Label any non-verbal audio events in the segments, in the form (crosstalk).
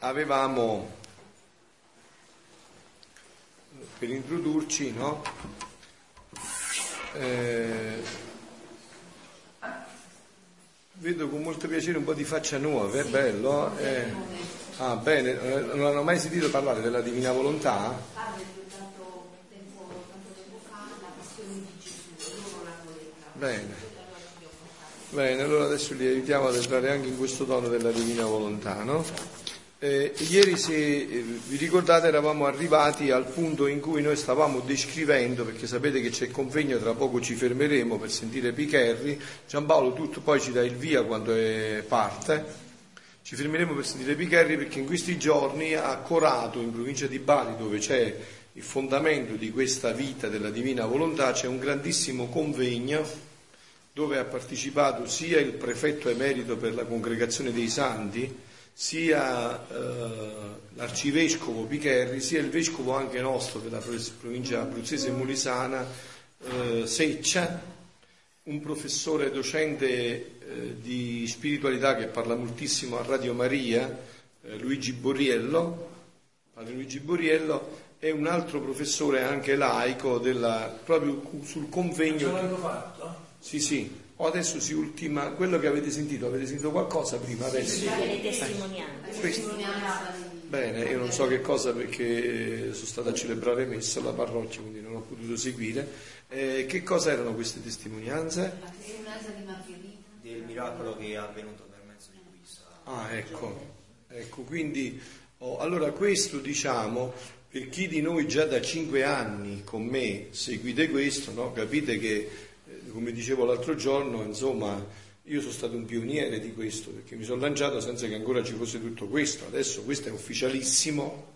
avevamo per introdurci, no? Eh, vedo con molto piacere un po' di faccia nuova, è bello. Eh. Ah, bene, eh, non hanno mai sentito parlare della divina volontà? Bene. Bene, allora adesso li aiutiamo ad entrare anche in questo tono della divina volontà, no? Eh, ieri, se eh, vi ricordate, eravamo arrivati al punto in cui noi stavamo descrivendo, perché sapete che c'è il convegno, tra poco ci fermeremo per sentire Picherri. Giampaolo, tu poi ci dai il via quando parte. Ci fermeremo per sentire Picherri perché in questi giorni a Corato, in provincia di Bari, dove c'è il fondamento di questa vita della divina volontà, c'è un grandissimo convegno dove ha partecipato sia il prefetto emerito per la congregazione dei santi, sia eh, l'arcivescovo Picherri, sia il vescovo anche nostro della provincia abruzzese molisana, eh, Seccia, un professore docente eh, di spiritualità che parla moltissimo a Radio Maria, eh, Luigi Borriello, padre Luigi Borriello, e un altro professore anche laico della, proprio sul convegno. Ce l'hanno fatto? Sì, sì, o adesso si ultima quello che avete sentito, avete sentito qualcosa prima adesso? Sì, le testimonianze. Eh, Bene, io non so che cosa perché sono stata a celebrare messa alla parrocchia, quindi non ho potuto seguire. Eh, che cosa erano queste testimonianze? La testimonianza di Margherita. Del miracolo che è avvenuto per mezzo di Luisa. Ah, ecco, ecco, quindi oh, allora questo diciamo per chi di noi già da cinque anni con me seguite questo, no? capite che come dicevo l'altro giorno, insomma, io sono stato un pioniere di questo perché mi sono lanciato senza che ancora ci fosse tutto questo. Adesso questo è ufficialissimo,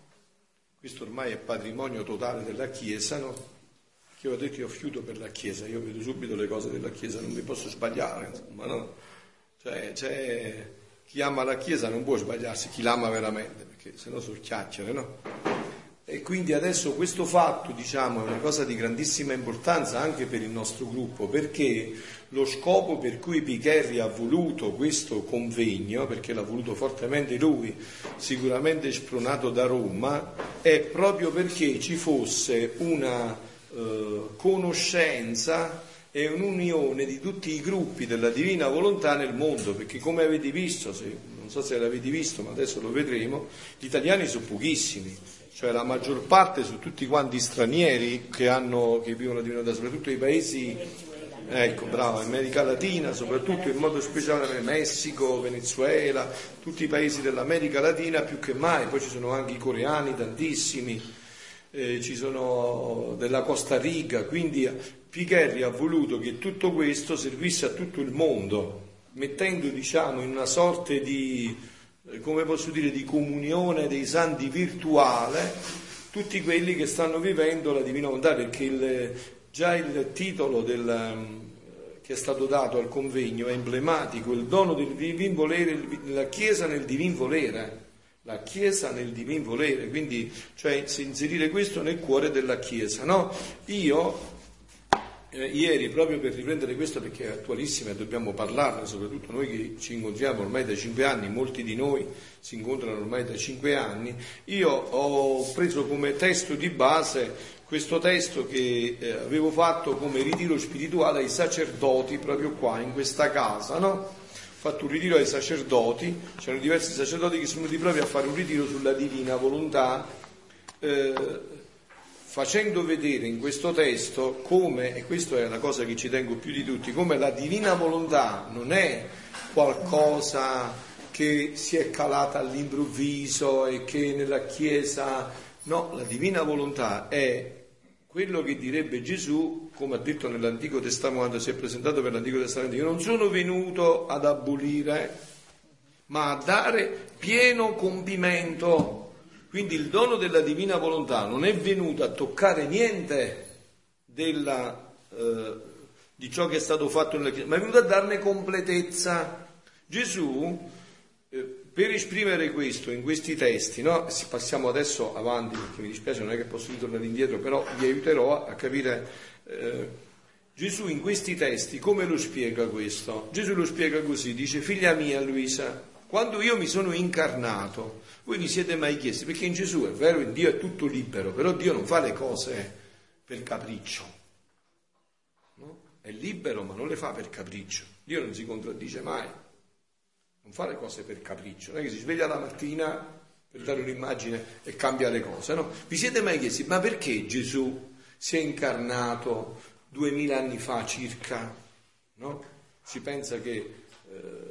questo ormai è patrimonio totale della Chiesa, no? Che ho detto io fiuto per la Chiesa, io vedo subito le cose della Chiesa, non mi posso sbagliare, insomma, no? Cioè, cioè chi ama la Chiesa non può sbagliarsi, chi l'ama veramente, perché se no sono chiacchiere, no? E quindi adesso questo fatto diciamo, è una cosa di grandissima importanza anche per il nostro gruppo, perché lo scopo per cui Picherri ha voluto questo convegno, perché l'ha voluto fortemente lui, sicuramente spronato da Roma, è proprio perché ci fosse una eh, conoscenza e un'unione di tutti i gruppi della divina volontà nel mondo, perché come avete visto, se, non so se l'avete visto, ma adesso lo vedremo, gli italiani sono pochissimi cioè la maggior parte sono tutti quanti stranieri che, hanno, che vivono la divinità, soprattutto i paesi, ecco bravo, America Latina, soprattutto in modo speciale Messico, Venezuela, tutti i paesi dell'America Latina più che mai, poi ci sono anche i coreani tantissimi, eh, ci sono della Costa Rica, quindi Picherri ha voluto che tutto questo servisse a tutto il mondo, mettendo diciamo in una sorta di come posso dire, di comunione dei santi virtuale, tutti quelli che stanno vivendo la divina volontà, perché il, già il titolo del, mm, che è stato dato al convegno è emblematico, il dono del divin volere, la Chiesa nel divin volere, la Chiesa nel divin volere, quindi cioè inserire questo nel cuore della Chiesa. No? Io eh, ieri, proprio per riprendere questo perché è attualissima e dobbiamo parlarne, soprattutto noi che ci incontriamo ormai da cinque anni, molti di noi si incontrano ormai da cinque anni, io ho preso come testo di base questo testo che eh, avevo fatto come ritiro spirituale ai sacerdoti proprio qua in questa casa, no? Ho fatto un ritiro ai sacerdoti, c'erano diversi sacerdoti che sono venuti proprio a fare un ritiro sulla divina volontà. Eh, facendo vedere in questo testo come, e questa è la cosa che ci tengo più di tutti, come la divina volontà non è qualcosa che si è calata all'improvviso e che nella Chiesa, no, la divina volontà è quello che direbbe Gesù, come ha detto nell'Antico Testamento, quando si è presentato per l'Antico Testamento, io non sono venuto ad abolire, ma a dare pieno compimento quindi il dono della divina volontà non è venuto a toccare niente della, eh, di ciò che è stato fatto nella Chiesa, ma è venuto a darne completezza. Gesù, eh, per esprimere questo in questi testi, no? passiamo adesso avanti perché mi dispiace, non è che posso ritornare indietro, però vi aiuterò a capire. Eh, Gesù in questi testi come lo spiega questo? Gesù lo spiega così, dice figlia mia Luisa, Quando io mi sono incarnato, voi vi siete mai chiesti, perché in Gesù è vero, in Dio è tutto libero, però Dio non fa le cose per capriccio. No? È libero, ma non le fa per capriccio. Dio non si contraddice mai. Non fa le cose per capriccio. Non è che si sveglia la mattina per dare un'immagine e cambia le cose, no? Vi siete mai chiesti, ma perché Gesù si è incarnato duemila anni fa circa? No? Si pensa che eh,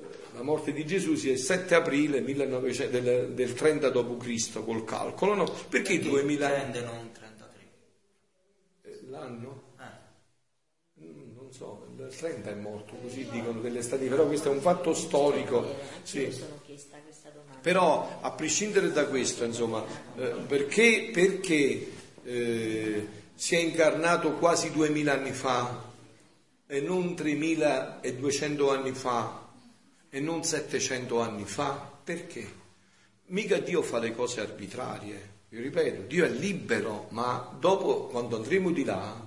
la morte di Gesù sia il 7 aprile 1900, del, del 30 d.C. col calcolo, no? Perché, Perché 2000 anni? Prende non 33. Eh, L'anno? Eh. Mm, Non so, il 30 è morto, così dicono delle stati, però questo è un fatto storico. Sì. Però a prescindere da questo, insomma, eh, perché, perché eh, si è incarnato quasi duemila anni fa e non 3200 anni fa e non 700 anni fa? Perché? Mica Dio fa le cose arbitrarie, io ripeto, Dio è libero, ma dopo, quando andremo di là,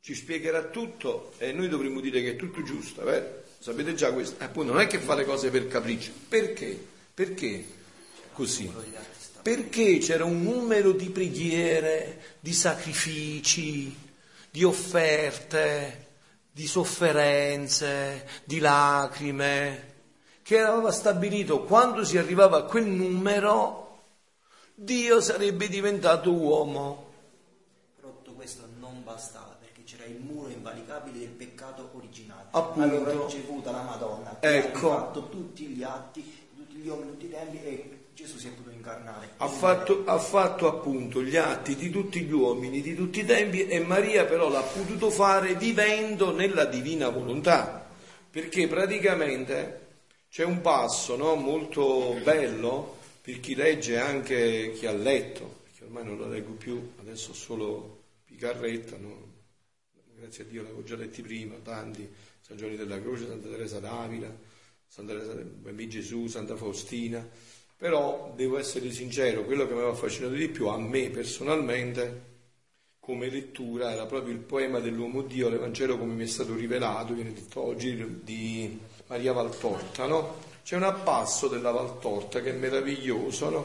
ci spiegherà tutto e noi dovremo dire che è tutto giusto, vero? Sapete già questo? Appunto, non è che fa le cose per capriccio. Perché? Perché così? Perché c'era un numero di preghiere, di sacrifici, di offerte, di sofferenze, di lacrime, che aveva stabilito quando si arrivava a quel numero, Dio sarebbe diventato uomo. Però tutto questo non bastava perché c'era il muro invalicabile del peccato originale. Appunto. Aveva ricevuta la Madonna Ecco. ha fatto tutti gli atti, tutti gli uomini, tutti i tempi e Gesù si è potuto incarnare. Ha fatto, ha fatto appunto gli atti di tutti gli uomini, di tutti i tempi e Maria però l'ha potuto fare vivendo nella divina volontà, perché praticamente c'è un passo no, molto bello per chi legge anche chi ha letto, perché ormai non lo leggo più, adesso ho solo Picarretta, no? grazie a Dio l'avevo già letti prima, tanti, San Giovanni della Croce, Santa Teresa d'Avila, Santa Teresa del Bambino Gesù, Santa Faustina, però devo essere sincero, quello che mi aveva affascinato di più a me personalmente come lettura era proprio il poema dell'uomo Dio, l'Evangelo come mi è stato rivelato, viene detto oggi, di Maria Valtorta, no? C'è un appasso della Valtorta che è meraviglioso, no?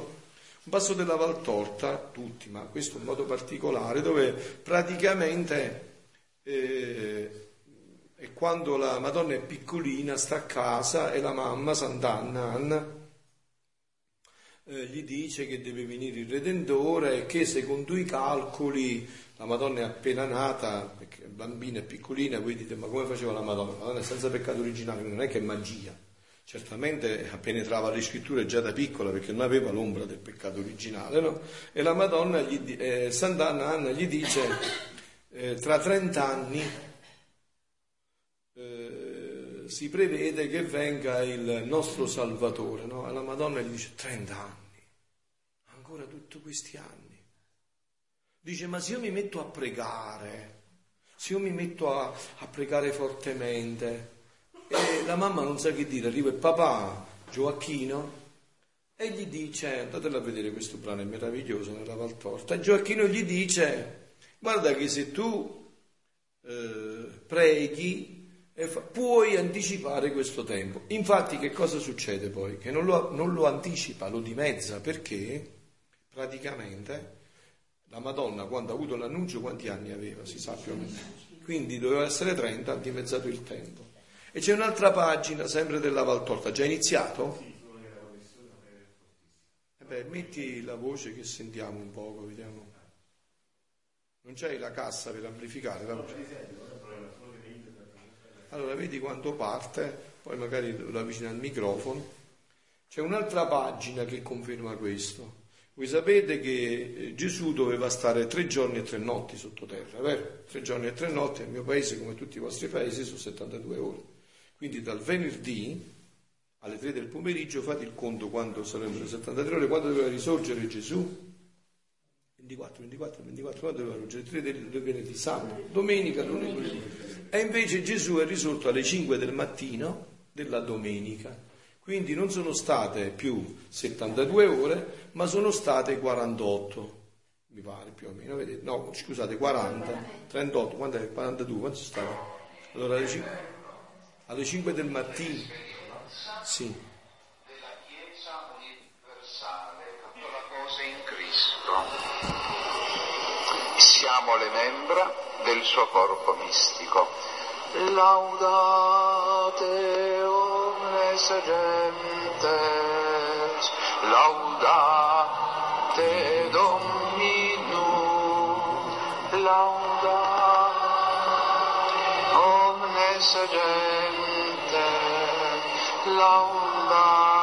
Un passo della Valtorta, tutti, ma questo in modo particolare, dove praticamente eh, è quando la Madonna è piccolina, sta a casa e la mamma, Sant'Anna, Anna, eh, gli dice che deve venire il Redentore e che secondo i calcoli la Madonna è appena nata, perché il bambino è piccolina, voi dite ma come faceva la Madonna? La Madonna è senza peccato originale, non è che è magia. Certamente penetrava le scritture già da piccola perché non aveva l'ombra del peccato originale, no? E la Madonna, gli, eh, Sant'Anna Anna gli dice eh, tra 30 anni si prevede che venga il nostro Salvatore, no? E la Madonna gli dice 30 anni, ancora tutti questi anni. Dice, ma se io mi metto a pregare, se io mi metto a, a pregare fortemente, e la mamma non sa che dire, arriva il papà Gioacchino e gli dice, andatelo a vedere questo brano, è meraviglioso nella Valtorta, Gioacchino gli dice, guarda che se tu eh, preghi fa- puoi anticipare questo tempo. Infatti che cosa succede poi? Che non lo, non lo anticipa, lo dimezza perché praticamente la Madonna quando ha avuto l'annuncio quanti anni aveva, si sa più o meno. Quindi doveva essere 30, ha dimezzato il tempo. E c'è un'altra pagina sempre della Valtorta, già iniziato? Eh beh, metti la voce che sentiamo un poco, vediamo. Non c'hai la cassa per amplificare la voce? Allora vedi quando parte, poi magari lo avvicina al microfono. C'è un'altra pagina che conferma questo. Voi sapete che eh, Gesù doveva stare tre giorni e tre notti sottoterra, vero? Tre giorni e tre notti nel mio paese, come tutti i vostri paesi, sono 72 ore. Quindi dal venerdì alle 3 del pomeriggio fate il conto quando sarebbero le 73 ore, quando doveva risorgere Gesù? 24, 24, 24, quando doveva risorgere? 3 del, venerdì, sabato, domenica, lunedì. E invece Gesù è risorto alle 5 del mattino della domenica. Quindi non sono state più 72 ore, ma sono state 48, mi pare più o meno, vedete? No, scusate, 40, 38, quando è? 42, quanto sono state? Allora alle 5, alle 5 del mattino, sì. Siamo le membra del suo corpo mistico. Laudate omnes gentes, laudate Dominum, laudate omnes gentes, laudate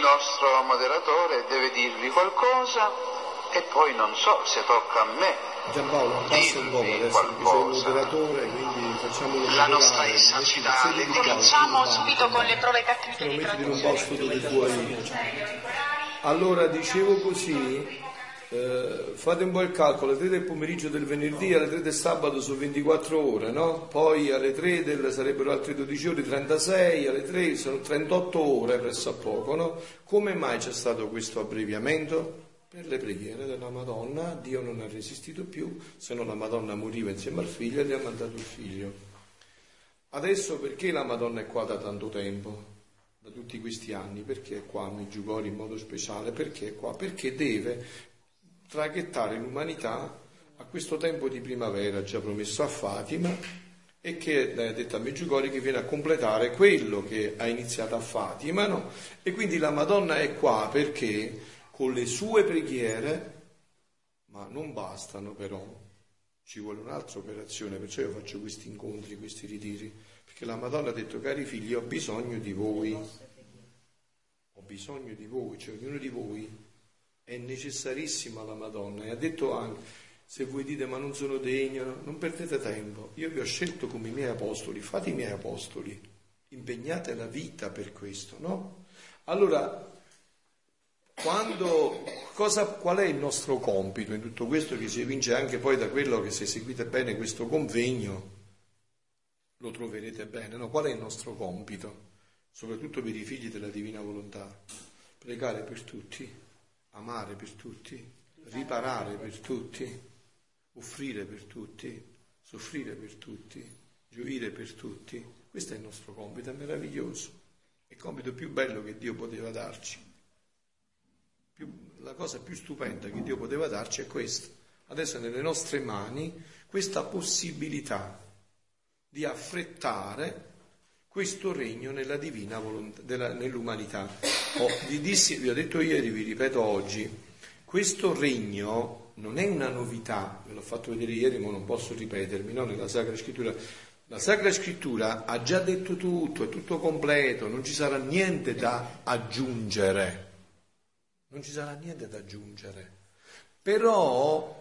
nostro moderatore deve dirvi qualcosa e poi non so se tocca a me Giampaolo, passa un po' adesso il moderatore, quindi facciamolo La nostra. Mettiti- sediti qua, Cominciamo subito con le prove tecniche di traduzione. Allora, dicevo così, eh, fate un po' il calcolo, alle 3 del pomeriggio del venerdì, alle 3 del sabato sono 24 ore, no? Poi alle 3 del, sarebbero altre 12 ore, 36, alle 3 sono 38 ore presso a poco, no? Come mai c'è stato questo abbreviamento? Per le preghiere della Madonna, Dio non ha resistito più, se no la Madonna moriva insieme al figlio e gli ha mandato il figlio. Adesso perché la Madonna è qua da tanto tempo? Da tutti questi anni? Perché è qua a Meggiugori in modo speciale? Perché è qua? Perché deve traghettare l'umanità a questo tempo di primavera già promesso a Fatima e che è detto a Meggiugori che viene a completare quello che ha iniziato a Fatima, no? E quindi la Madonna è qua perché con le sue preghiere, ma non bastano però, ci vuole un'altra operazione, perciò io faccio questi incontri, questi ritiri, perché la Madonna ha detto, cari figli, ho bisogno di voi, ho bisogno di voi, cioè ognuno di voi è necessarissima la Madonna e ha detto anche, se voi dite ma non sono degno, non perdete tempo, io vi ho scelto come i miei apostoli, fate i miei apostoli, impegnate la vita per questo, no? Allora, quando, cosa, qual è il nostro compito in tutto questo che si evince anche poi da quello che se seguite bene questo convegno lo troverete bene, no? Qual è il nostro compito? Soprattutto per i figli della divina volontà. Pregare per tutti, amare per tutti, riparare per tutti, offrire per tutti, soffrire per tutti, gioire per tutti. Questo è il nostro compito, è meraviglioso. È il compito più bello che Dio poteva darci più- la cosa più stupenda che Dio poteva darci è questa. Adesso è nelle nostre mani questa possibilità di affrettare questo regno nella divina volontà, della- nell'umanità. Oh, vi, dissi, vi ho detto ieri, vi ripeto oggi, questo regno non è una novità, ve l'ho fatto vedere ieri ma non posso ripetermi, no? nella Sacra Scrittura. La Sacra Scrittura ha già detto tutto, è tutto completo, non ci sarà niente da aggiungere non ci sarà niente da aggiungere. Però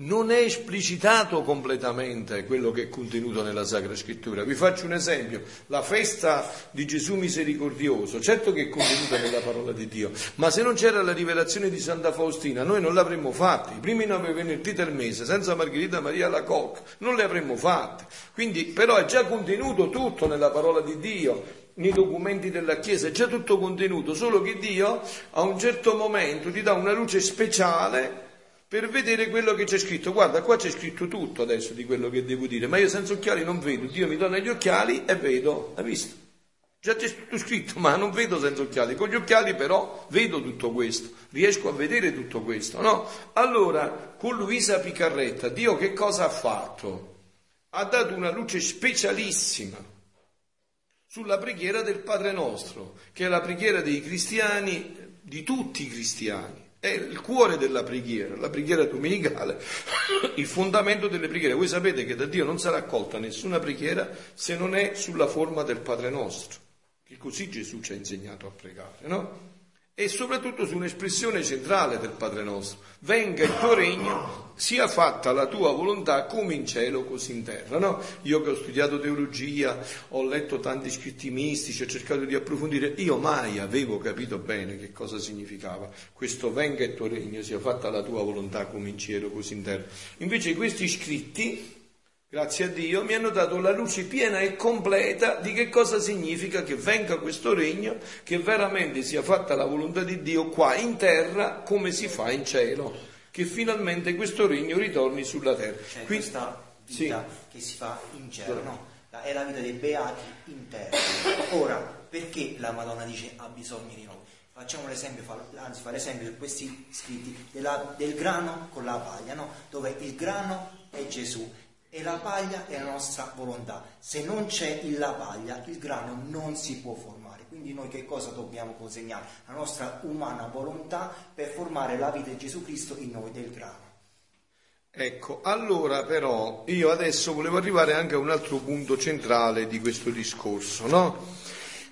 non è esplicitato completamente quello che è contenuto nella Sacra Scrittura. Vi faccio un esempio, la festa di Gesù misericordioso, certo che è contenuta nella parola di Dio, ma se non c'era la rivelazione di Santa Faustina noi non l'avremmo fatta, i primi nove venerdì del mese senza Margherita Maria Lacocca non le avremmo fatte, quindi però è già contenuto tutto nella parola di Dio, nei documenti della Chiesa, è già tutto contenuto, solo che Dio a un certo momento ti dà una luce speciale per vedere quello che c'è scritto. Guarda, qua c'è scritto tutto adesso di quello che devo dire, ma io senza occhiali non vedo. Dio mi dona gli occhiali e vedo. Hai visto? Già c'è tutto scritto, ma non vedo senza occhiali. Con gli occhiali però vedo tutto questo, riesco a vedere tutto questo, no? Allora, con Luisa Picarretta, Dio che cosa ha fatto? Ha dato una luce specialissima sulla preghiera del Padre nostro, che è la preghiera dei cristiani, di tutti i cristiani. È il cuore della preghiera, la preghiera domenicale, (coughs) il fondamento delle preghiere. Voi sapete che da Dio non sarà accolta nessuna preghiera se non è sulla forma del Padre nostro, che così Gesù ci ha insegnato a pregare, no? E soprattutto su un'espressione centrale del Padre nostro. Venga il tuo regno, sia fatta la tua volontà come in cielo così in terra. No? Io che ho studiato teologia, ho letto tanti scritti mistici, ho cercato di approfondire, io mai avevo capito bene che cosa significava questo venga il tuo regno, sia fatta la tua volontà come in cielo così in terra. Invece questi scritti grazie a Dio, mi hanno dato la luce piena e completa di che cosa significa che venga questo regno, che veramente sia fatta la volontà di Dio qua in terra come si fa in cielo, che finalmente questo regno ritorni sulla terra. Cioè Quindi- questa sì. vita che si fa in cielo, no? È la vita dei beati interni. Ora, perché la Madonna dice ha bisogno di noi? Facciamo l'esempio, anzi fa l'esempio di questi scritti della, del grano con la paglia, no? dove il grano è Gesù e la paglia è la nostra volontà. Se non c'è la paglia, il grano non si può formare. Quindi noi che cosa dobbiamo consegnare? La nostra umana volontà per formare la vita di Gesù Cristo in noi del grano. Ecco, allora però io adesso volevo arrivare anche a un altro punto centrale di questo discorso, no?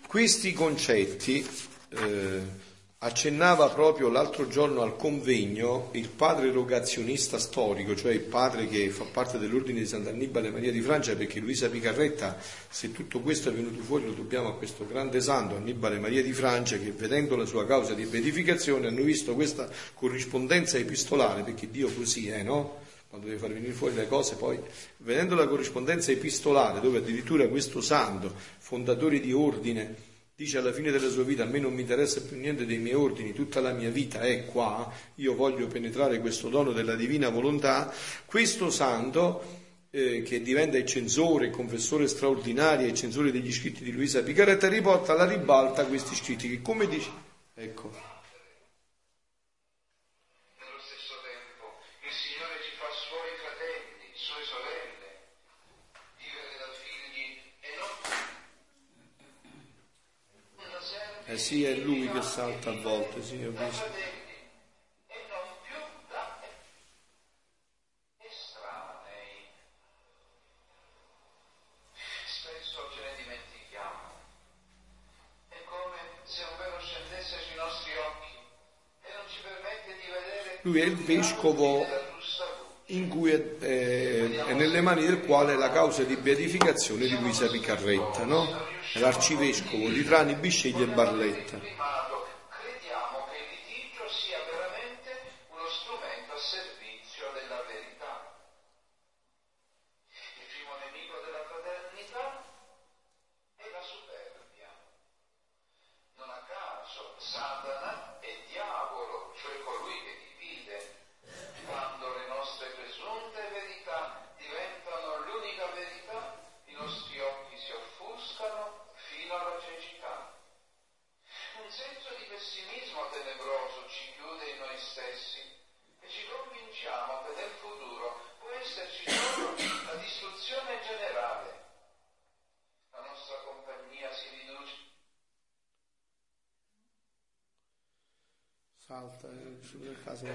Questi concetti eh, accennava proprio l'altro giorno al convegno il padre rogazionista storico, cioè il padre che fa parte dell'ordine di Sant'Annibale Maria di Francia, perché Luisa Picarretta, se tutto questo è venuto fuori, lo dobbiamo a questo grande santo Annibale Maria di Francia, che vedendo la sua causa di beatificazione hanno visto questa corrispondenza epistolare, perché Dio così è, no? quando deve far venire fuori le cose, poi vedendo la corrispondenza epistolare, dove addirittura questo santo, fondatore di ordine, dice alla fine della sua vita, a me non mi interessa più niente dei miei ordini, tutta la mia vita è qua, io voglio penetrare questo dono della divina volontà, questo santo eh, che diventa il censore, il confessore straordinario, il censore degli scritti di Luisa Picaretta, riporta alla ribalta questi scritti che come dice, ecco, Eh sì, è lui che salta a volte, sì, ho visto. Lui è il vescovo in cui è, è, è, nelle mani del quale la causa di beatificazione di Luisa Picarretta, no? L'arcivescovo di Trani, Bisceglie e Barletta. Salta eh, sulla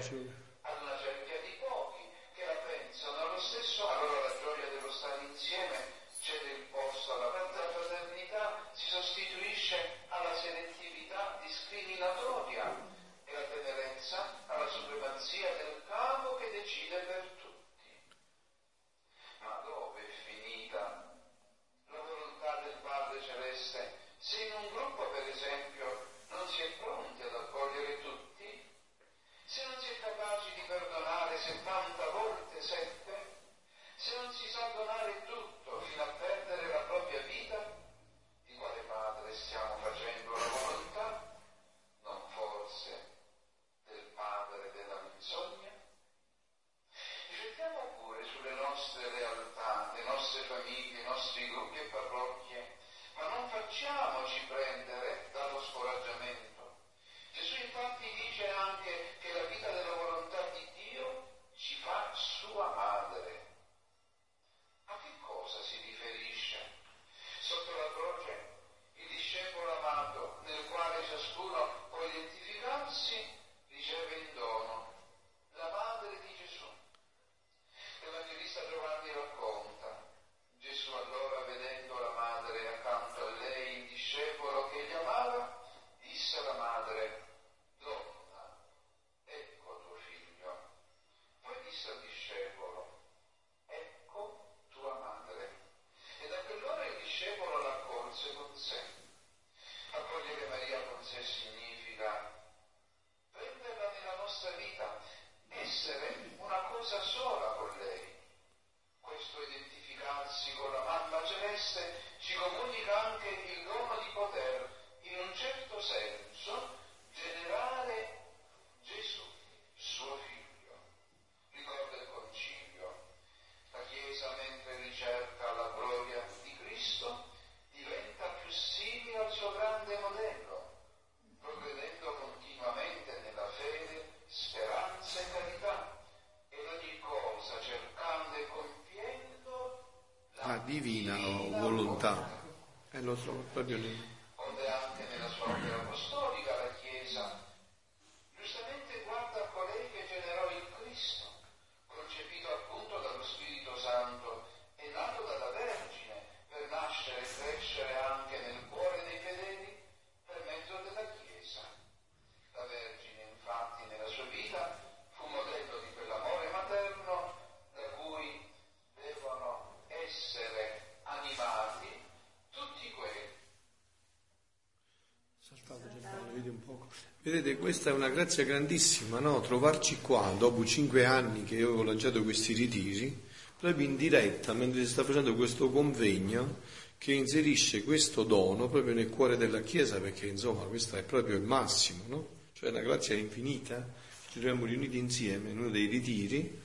Vedete, questa è una grazia grandissima, no? Trovarci qua, dopo cinque anni che io avevo lanciato questi ritiri, proprio in diretta, mentre si sta facendo questo convegno, che inserisce questo dono proprio nel cuore della Chiesa, perché insomma questo è proprio il massimo, no? Cioè una grazia infinita, ci troviamo riuniti insieme in uno dei ritiri,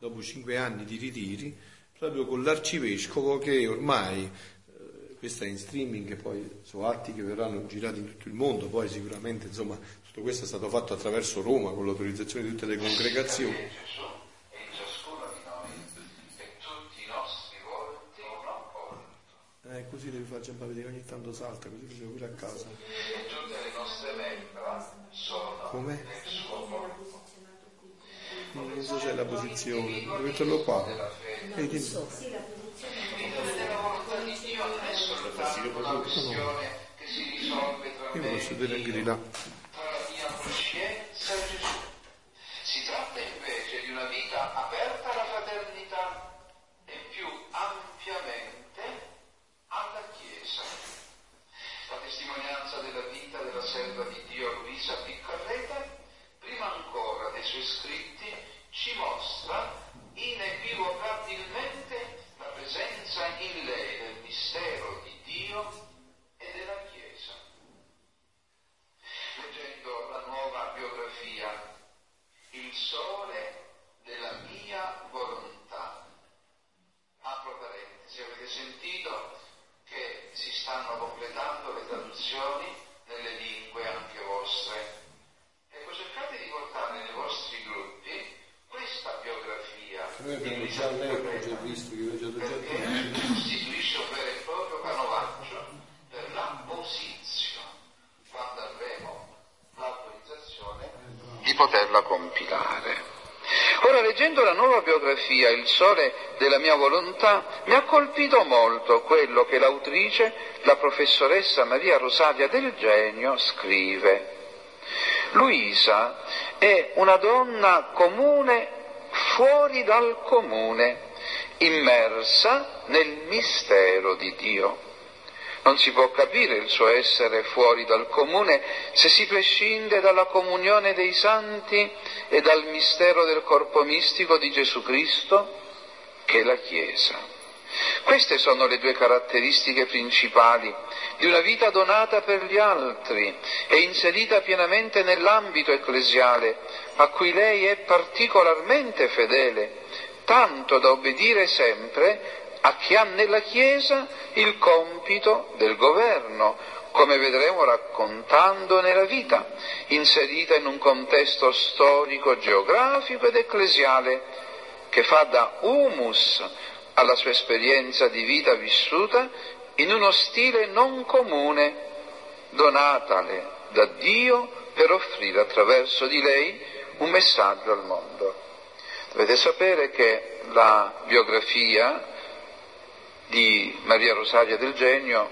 dopo cinque anni di ritiri, proprio con l'arcivescovo che ormai questa è in streaming, poi sono atti che verranno girati in tutto il mondo, poi sicuramente insomma tutto questo è stato fatto attraverso Roma con l'autorizzazione di tutte le congregazioni. E e Eh, così devi far sempre vedere ogni tanto salta, così facevo pure a casa. e tutte le nostre membra sono Com'è? nel suo corpo. Non so c'è la posizione, devo metterlo qua. Ehi, dimmi. Vivere nella volontà di Dio non è soltanto una questione che si risolve tra Io me lo posso vedere anche di là. tra la mia coscienza Gesù. Si tratta invece di una vita aperta alla fraternità e più ampiamente alla Chiesa. La testimonianza della vita della serva di Dio Luisa Piccarreta, prima ancora dei suoi scritti, ci mostra inequivocabilmente la presenza in lei del mistero di Dio e della Chiesa. Leggendo la nuova biografia, Il sole della mia volontà. Apro parentesi, avete sentito che si stanno completando le traduzioni nelle lingue anche vostre. Ecco, cercate di portare nei vostri gruppi questa biografia. Noi abbiamo già letto, già visto, io ho già già perché costituisce un vero e proprio canovaccio per la posizione quando avremo l'autorizzazione di poterla compilare. Ora, leggendo la nuova biografia Il sole della mia volontà, mi ha colpito molto quello che l'autrice, la professoressa Maria Rosalia del Genio, scrive. Luisa è una donna comune fuori dal comune, immersa nel mistero di Dio. Non si può capire il suo essere fuori dal comune se si prescinde dalla comunione dei santi e dal mistero del corpo mistico di Gesù Cristo, che è la Chiesa. Queste sono le due caratteristiche principali di una vita donata per gli altri e inserita pienamente nell'ambito ecclesiale, a cui lei è particolarmente fedele, tanto da obbedire sempre a chi ha nella Chiesa il compito del governo, come vedremo raccontando nella vita, inserita in un contesto storico, geografico ed ecclesiale che fa da humus alla sua esperienza di vita vissuta in uno stile non comune, donatale da Dio per offrire attraverso di lei un messaggio al mondo. Dovete sapere che la biografia di Maria Rosaria del Genio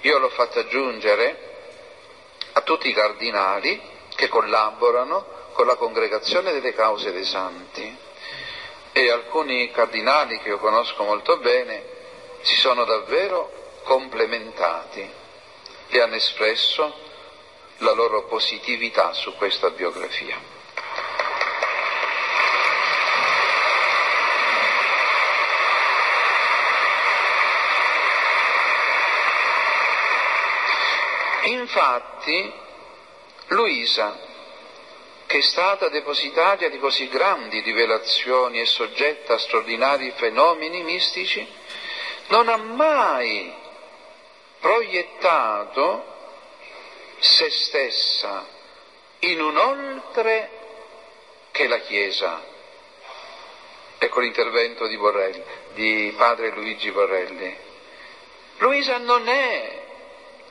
io l'ho fatta aggiungere a tutti i cardinali che collaborano con la congregazione delle cause dei santi e alcuni cardinali che io conosco molto bene si sono davvero complementati e hanno espresso la loro positività su questa biografia. Infatti, Luisa, che è stata depositaria di così grandi rivelazioni e soggetta a straordinari fenomeni mistici, non ha mai proiettato se stessa in un oltre che la Chiesa. Ecco l'intervento di, Borrelli, di padre Luigi Borrelli. Luisa non è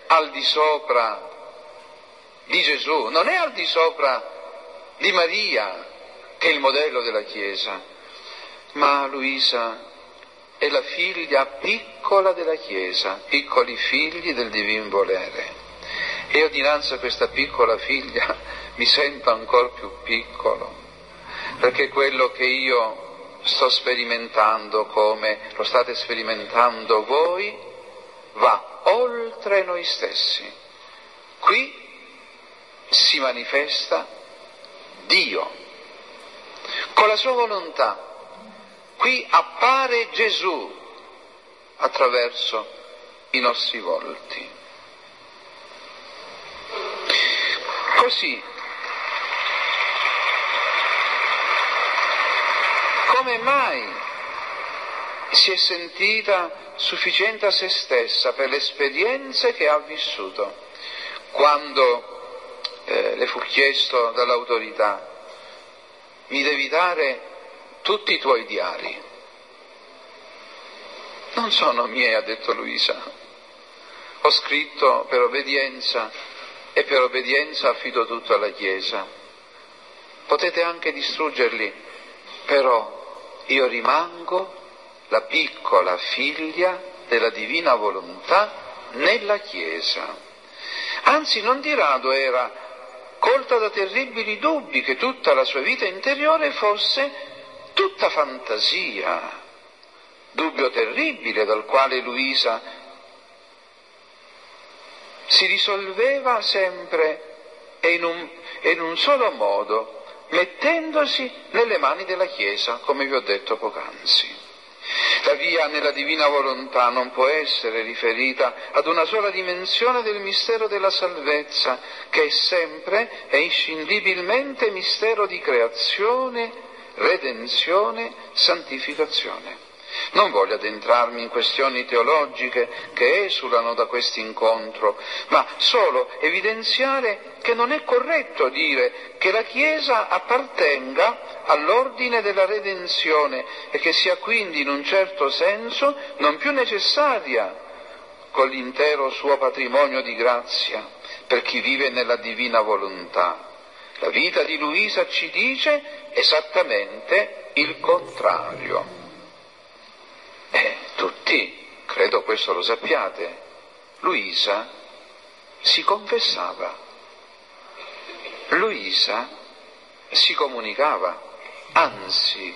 al di sopra di Gesù, non è al di sopra di Maria, che è il modello della Chiesa, ma Luisa è la figlia piccola della Chiesa, piccoli figli del divin volere. E io dinanzi a questa piccola figlia (laughs) mi sento ancora più piccolo, perché quello che io sto sperimentando come lo state sperimentando voi va oltre noi stessi. Qui si manifesta Dio con la sua volontà Qui appare Gesù attraverso i nostri volti. Così, come mai si è sentita sufficiente a se stessa per le esperienze che ha vissuto? Quando eh, le fu chiesto dall'autorità, mi devi dare tutti i tuoi diari. Non sono miei, ha detto Luisa. Ho scritto per obbedienza e per obbedienza affido tutto alla Chiesa. Potete anche distruggerli, però io rimango la piccola figlia della divina volontà nella Chiesa. Anzi, non di rado era colta da terribili dubbi che tutta la sua vita interiore fosse tutta fantasia, dubbio terribile dal quale Luisa si risolveva sempre e in un, in un solo modo, mettendosi nelle mani della Chiesa, come vi ho detto poc'anzi. La via nella divina volontà non può essere riferita ad una sola dimensione del mistero della salvezza, che è sempre e inscindibilmente mistero di creazione redenzione, santificazione. Non voglio addentrarmi in questioni teologiche che esulano da questo incontro, ma solo evidenziare che non è corretto dire che la Chiesa appartenga all'ordine della redenzione e che sia quindi in un certo senso non più necessaria con l'intero suo patrimonio di grazia per chi vive nella divina volontà. La vita di Luisa ci dice esattamente il contrario. E tutti, credo questo lo sappiate, Luisa si confessava, Luisa si comunicava, anzi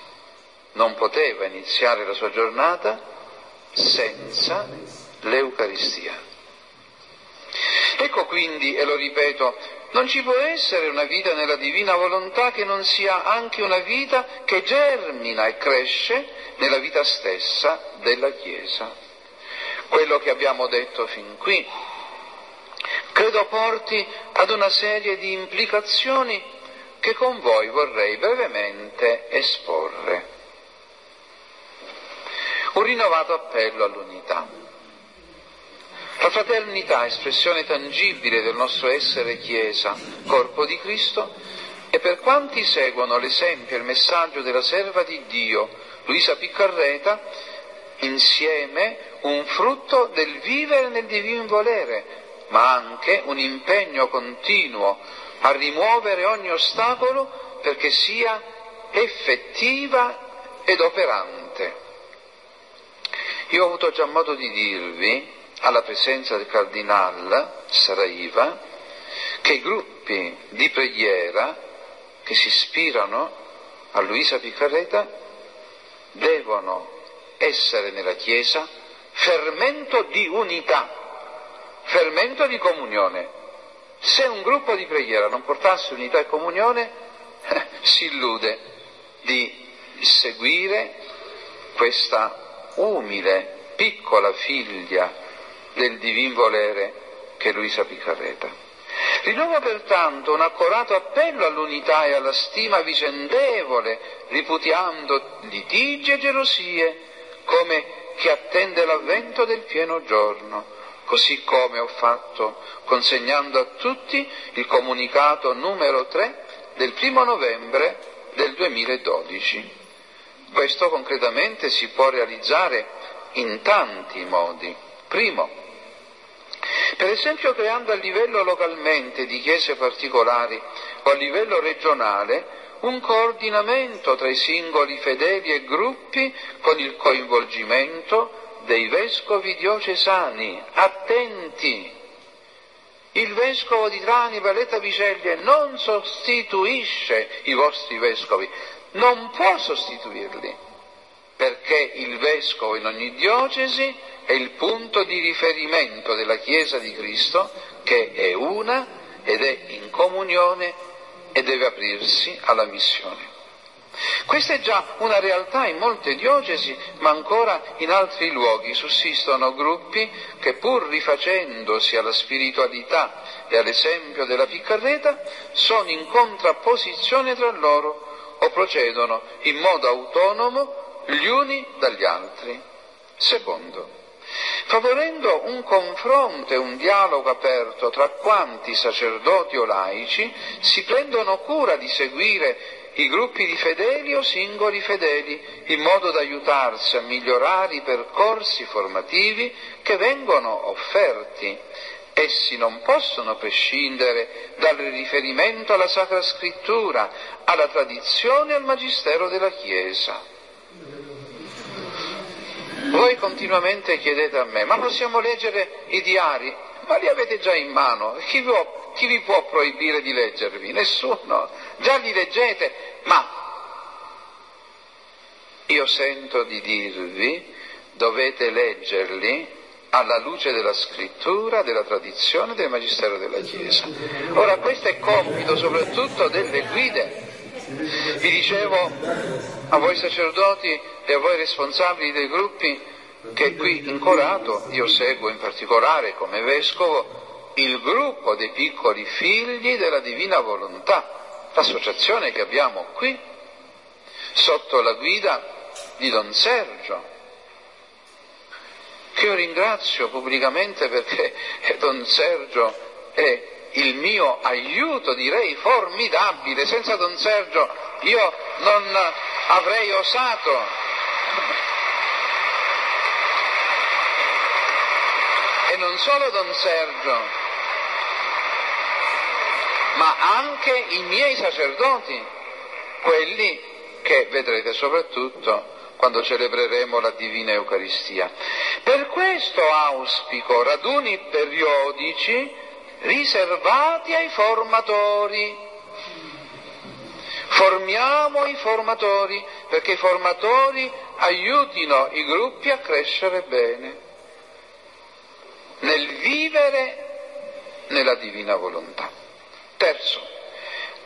non poteva iniziare la sua giornata senza l'Eucaristia. Ecco quindi, e lo ripeto, non ci può essere una vita nella divina volontà che non sia anche una vita che germina e cresce nella vita stessa della Chiesa. Quello che abbiamo detto fin qui credo porti ad una serie di implicazioni che con voi vorrei brevemente esporre. Un rinnovato appello all'unità. La fraternità, espressione tangibile del nostro essere Chiesa, corpo di Cristo, e per quanti seguono l'esempio e il messaggio della serva di Dio, Luisa Piccarreta, insieme un frutto del vivere nel divin volere, ma anche un impegno continuo a rimuovere ogni ostacolo perché sia effettiva ed operante. Io ho avuto già modo di dirvi alla presenza del cardinale Saraiva che i gruppi di preghiera che si ispirano a Luisa Piccarreta devono essere nella Chiesa fermento di unità, fermento di comunione. Se un gruppo di preghiera non portasse unità e comunione, (laughs) si illude di seguire questa umile, piccola figlia del divin volere che Luisa Piccarreta. Rinnovo pertanto un accorato appello all'unità e alla stima vicendevole, ripudiando litigi e gelosie, come chi attende l'avvento del pieno giorno, così come ho fatto consegnando a tutti il comunicato numero 3 del primo novembre del 2012. Questo concretamente si può realizzare in tanti modi. Primo, per esempio creando a livello localmente di chiese particolari o a livello regionale un coordinamento tra i singoli fedeli e gruppi con il coinvolgimento dei vescovi diocesani, attenti. Il vescovo di Trani, Valletta Viceglie non sostituisce i vostri vescovi, non può sostituirli, perché il vescovo in ogni diocesi è il punto di riferimento della Chiesa di Cristo, che è una ed è in comunione e deve aprirsi alla missione. Questa è già una realtà in molte diocesi, ma ancora in altri luoghi sussistono gruppi che pur rifacendosi alla spiritualità e all'esempio della piccarreta, sono in contrapposizione tra loro o procedono in modo autonomo gli uni dagli altri. Secondo, favorendo un confronto e un dialogo aperto tra quanti sacerdoti o laici si prendono cura di seguire i gruppi di fedeli o singoli fedeli, in modo da aiutarsi a migliorare i percorsi formativi che vengono offerti. Essi non possono prescindere dal riferimento alla Sacra Scrittura, alla tradizione e al Magistero della Chiesa. Voi continuamente chiedete a me, ma possiamo leggere i diari? Ma li avete già in mano, chi, può, chi vi può proibire di leggervi? Nessuno, già li leggete, ma io sento di dirvi, dovete leggerli alla luce della scrittura, della tradizione, del magistero della Chiesa. Ora questo è compito soprattutto delle guide. Vi dicevo a voi sacerdoti e a voi responsabili dei gruppi che qui in Corato io seguo in particolare come vescovo il gruppo dei piccoli figli della divina volontà, l'associazione che abbiamo qui sotto la guida di Don Sergio, che io ringrazio pubblicamente perché (laughs) Don Sergio è il mio aiuto, direi formidabile. Senza Don Sergio io non avrei osato. E non solo Don Sergio, ma anche i miei sacerdoti, quelli che vedrete soprattutto quando celebreremo la Divina Eucaristia. Per questo auspico raduni periodici riservati ai formatori. Formiamo i formatori perché i formatori aiutino i gruppi a crescere bene nel vivere nella divina volontà. Terzo,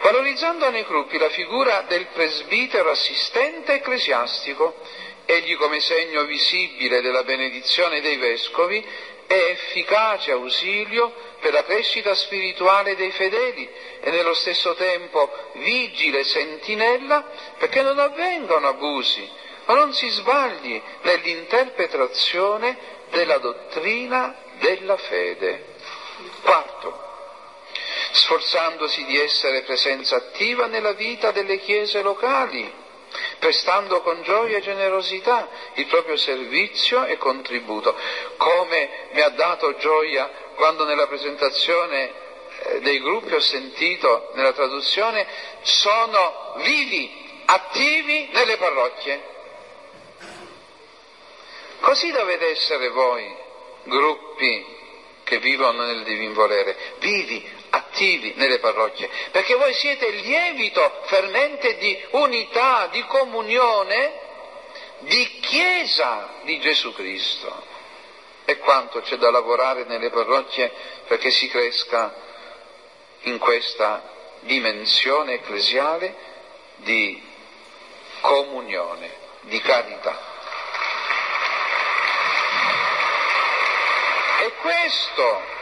valorizzando nei gruppi la figura del presbitero assistente ecclesiastico, egli come segno visibile della benedizione dei vescovi è efficace ausilio per la crescita spirituale dei fedeli e nello stesso tempo vigile sentinella perché non avvengano abusi, ma non si sbagli nell'interpretazione della dottrina della fede. Quarto, sforzandosi di essere presenza attiva nella vita delle chiese locali, prestando con gioia e generosità il proprio servizio e contributo, come mi ha dato gioia quando nella presentazione eh, dei gruppi ho sentito nella traduzione sono vivi, attivi nelle parrocchie. Così dovete essere voi, gruppi che vivono nel divin volere, vivi, attivi nelle parrocchie, perché voi siete il lievito fermente di unità, di comunione, di Chiesa di Gesù Cristo. E quanto c'è da lavorare nelle parrocchie perché si cresca in questa dimensione ecclesiale di comunione, di carità. E questo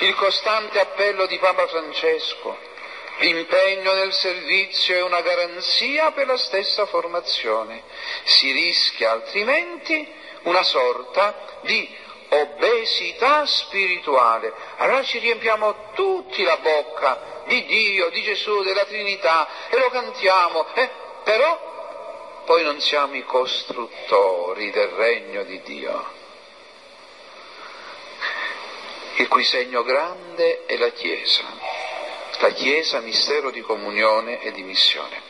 il costante appello di Papa Francesco. L'impegno nel servizio è una garanzia per la stessa formazione. Si rischia altrimenti una sorta di obesità spirituale. Allora ci riempiamo tutti la bocca di Dio, di Gesù, della Trinità e lo cantiamo, eh? però poi non siamo i costruttori del regno di Dio, il cui segno grande è la Chiesa, la Chiesa mistero di comunione e di missione.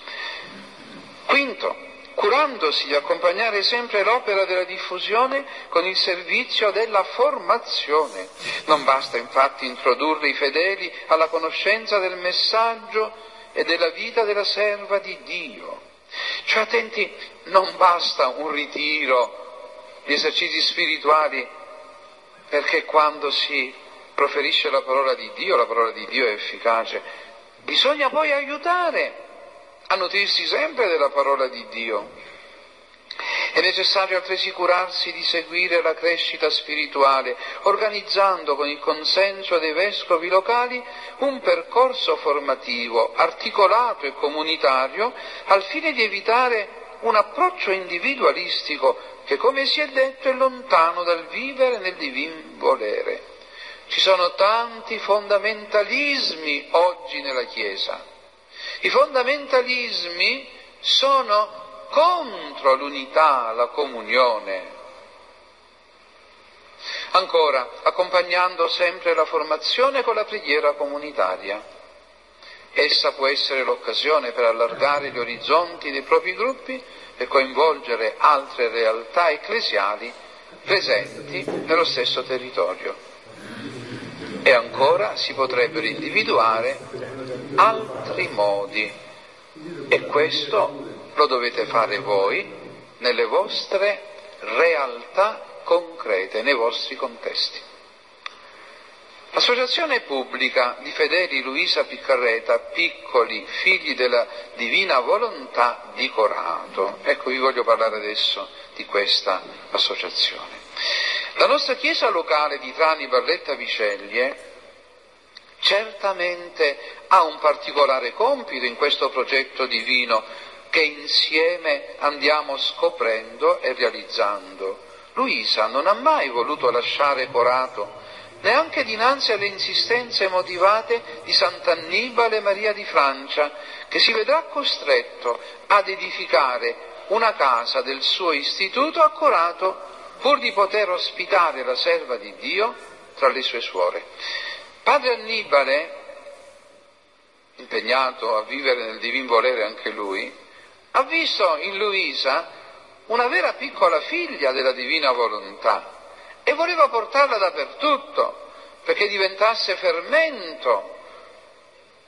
Quinto, curandosi di accompagnare sempre l'opera della diffusione con il servizio della formazione. Non basta infatti introdurre i fedeli alla conoscenza del messaggio e della vita della serva di Dio. Cioè attenti, non basta un ritiro, gli esercizi spirituali, perché quando si proferisce la parola di Dio, la parola di Dio è efficace. Bisogna poi aiutare a nutrirsi sempre della parola di Dio. È necessario altresì curarsi di seguire la crescita spirituale, organizzando con il consenso dei vescovi locali un percorso formativo articolato e comunitario al fine di evitare un approccio individualistico che, come si è detto, è lontano dal vivere nel divin volere. Ci sono tanti fondamentalismi oggi nella Chiesa i fondamentalismi sono contro l'unità, la comunione. Ancora, accompagnando sempre la formazione con la preghiera comunitaria. Essa può essere l'occasione per allargare gli orizzonti dei propri gruppi e coinvolgere altre realtà ecclesiali presenti nello stesso territorio e ancora si potrebbero individuare altri modi e questo lo dovete fare voi nelle vostre realtà concrete, nei vostri contesti. L'associazione pubblica di fedeli Luisa Piccarreta, piccoli figli della divina volontà di Corato. Ecco, vi voglio parlare adesso di questa associazione. La nostra chiesa locale di Trani Barletta Viceglie certamente ha un particolare compito in questo progetto divino che insieme andiamo scoprendo e realizzando. Luisa non ha mai voluto lasciare Corato, neanche dinanzi alle insistenze motivate di Sant'Annibale Maria di Francia, che si vedrà costretto ad edificare una casa del suo istituto a Corato pur di poter ospitare la serva di Dio tra le sue suore. Padre Annibale, impegnato a vivere nel divin volere anche lui, ha visto in Luisa una vera piccola figlia della divina volontà e voleva portarla dappertutto perché diventasse fermento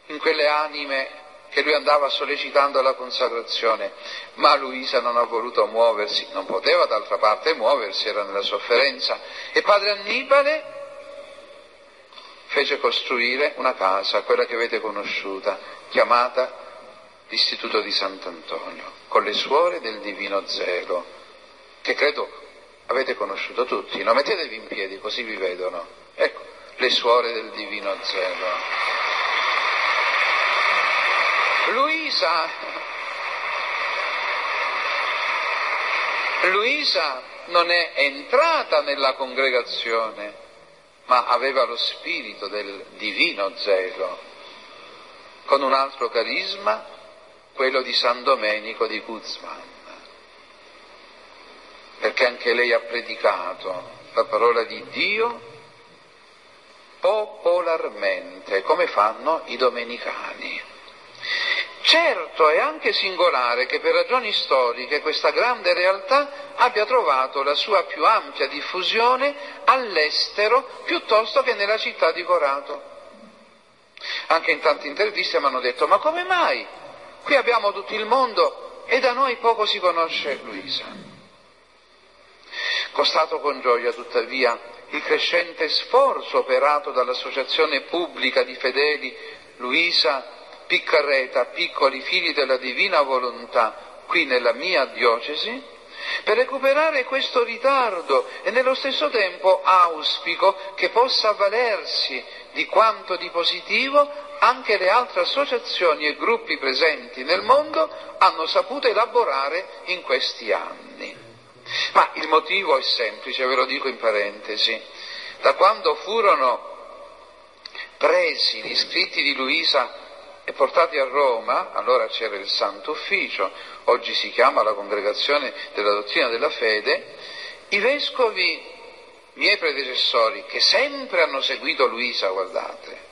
in quelle anime che lui andava sollecitando alla consacrazione, ma Luisa non ha voluto muoversi, non poteva d'altra parte muoversi, era nella sofferenza. E padre Annibale fece costruire una casa, quella che avete conosciuta, chiamata l'Istituto di Sant'Antonio, con le suore del Divino Zelo, che credo avete conosciuto tutti. No? Mettetevi in piedi così vi vedono. Ecco, le suore del Divino Zelo. Luisa, Luisa non è entrata nella congregazione, ma aveva lo spirito del divino zelo, con un altro carisma, quello di San Domenico di Guzman, perché anche lei ha predicato la parola di Dio popolarmente, come fanno i domenicani. Certo è anche singolare che per ragioni storiche questa grande realtà abbia trovato la sua più ampia diffusione all'estero piuttosto che nella città di Corato. Anche in tante interviste mi hanno detto ma come mai? Qui abbiamo tutto il mondo e da noi poco si conosce Luisa. Costato con gioia tuttavia il crescente sforzo operato dall'associazione pubblica di fedeli Luisa Piccarreta, piccoli figli della divina volontà, qui nella mia diocesi, per recuperare questo ritardo e nello stesso tempo auspico che possa avvalersi di quanto di positivo anche le altre associazioni e gruppi presenti nel mondo hanno saputo elaborare in questi anni. Ma il motivo è semplice, ve lo dico in parentesi. Da quando furono presi gli scritti di Luisa e portati a Roma, allora c'era il Santo Ufficio, oggi si chiama la Congregazione della Dottrina della Fede, i vescovi, miei predecessori, che sempre hanno seguito Luisa, guardate,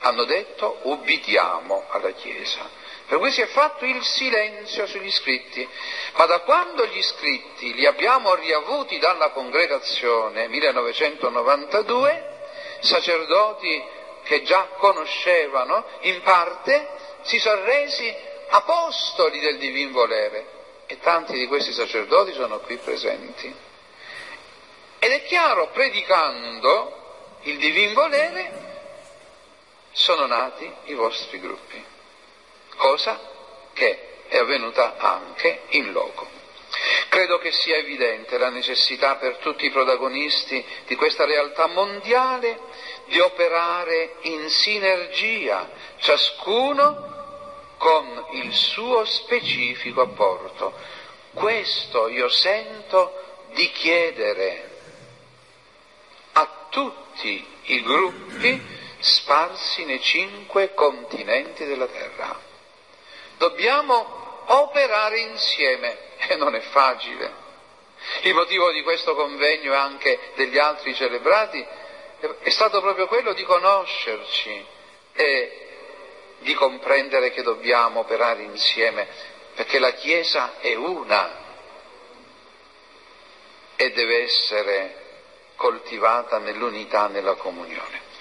hanno detto ubbidiamo alla Chiesa. Per cui si è fatto il silenzio sugli scritti, ma da quando gli scritti li abbiamo riavuti dalla congregazione 1992, sacerdoti che già conoscevano in parte si sono resi apostoli del divin volere. E tanti di questi sacerdoti sono qui presenti. Ed è chiaro, predicando il divin volere, sono nati i vostri gruppi cosa che è avvenuta anche in loco. Credo che sia evidente la necessità per tutti i protagonisti di questa realtà mondiale di operare in sinergia, ciascuno con il suo specifico apporto. Questo io sento di chiedere a tutti i gruppi sparsi nei cinque continenti della terra. Dobbiamo operare insieme e non è facile. Il motivo di questo convegno e anche degli altri celebrati è stato proprio quello di conoscerci e di comprendere che dobbiamo operare insieme, perché la Chiesa è una e deve essere coltivata nell'unità, nella comunione.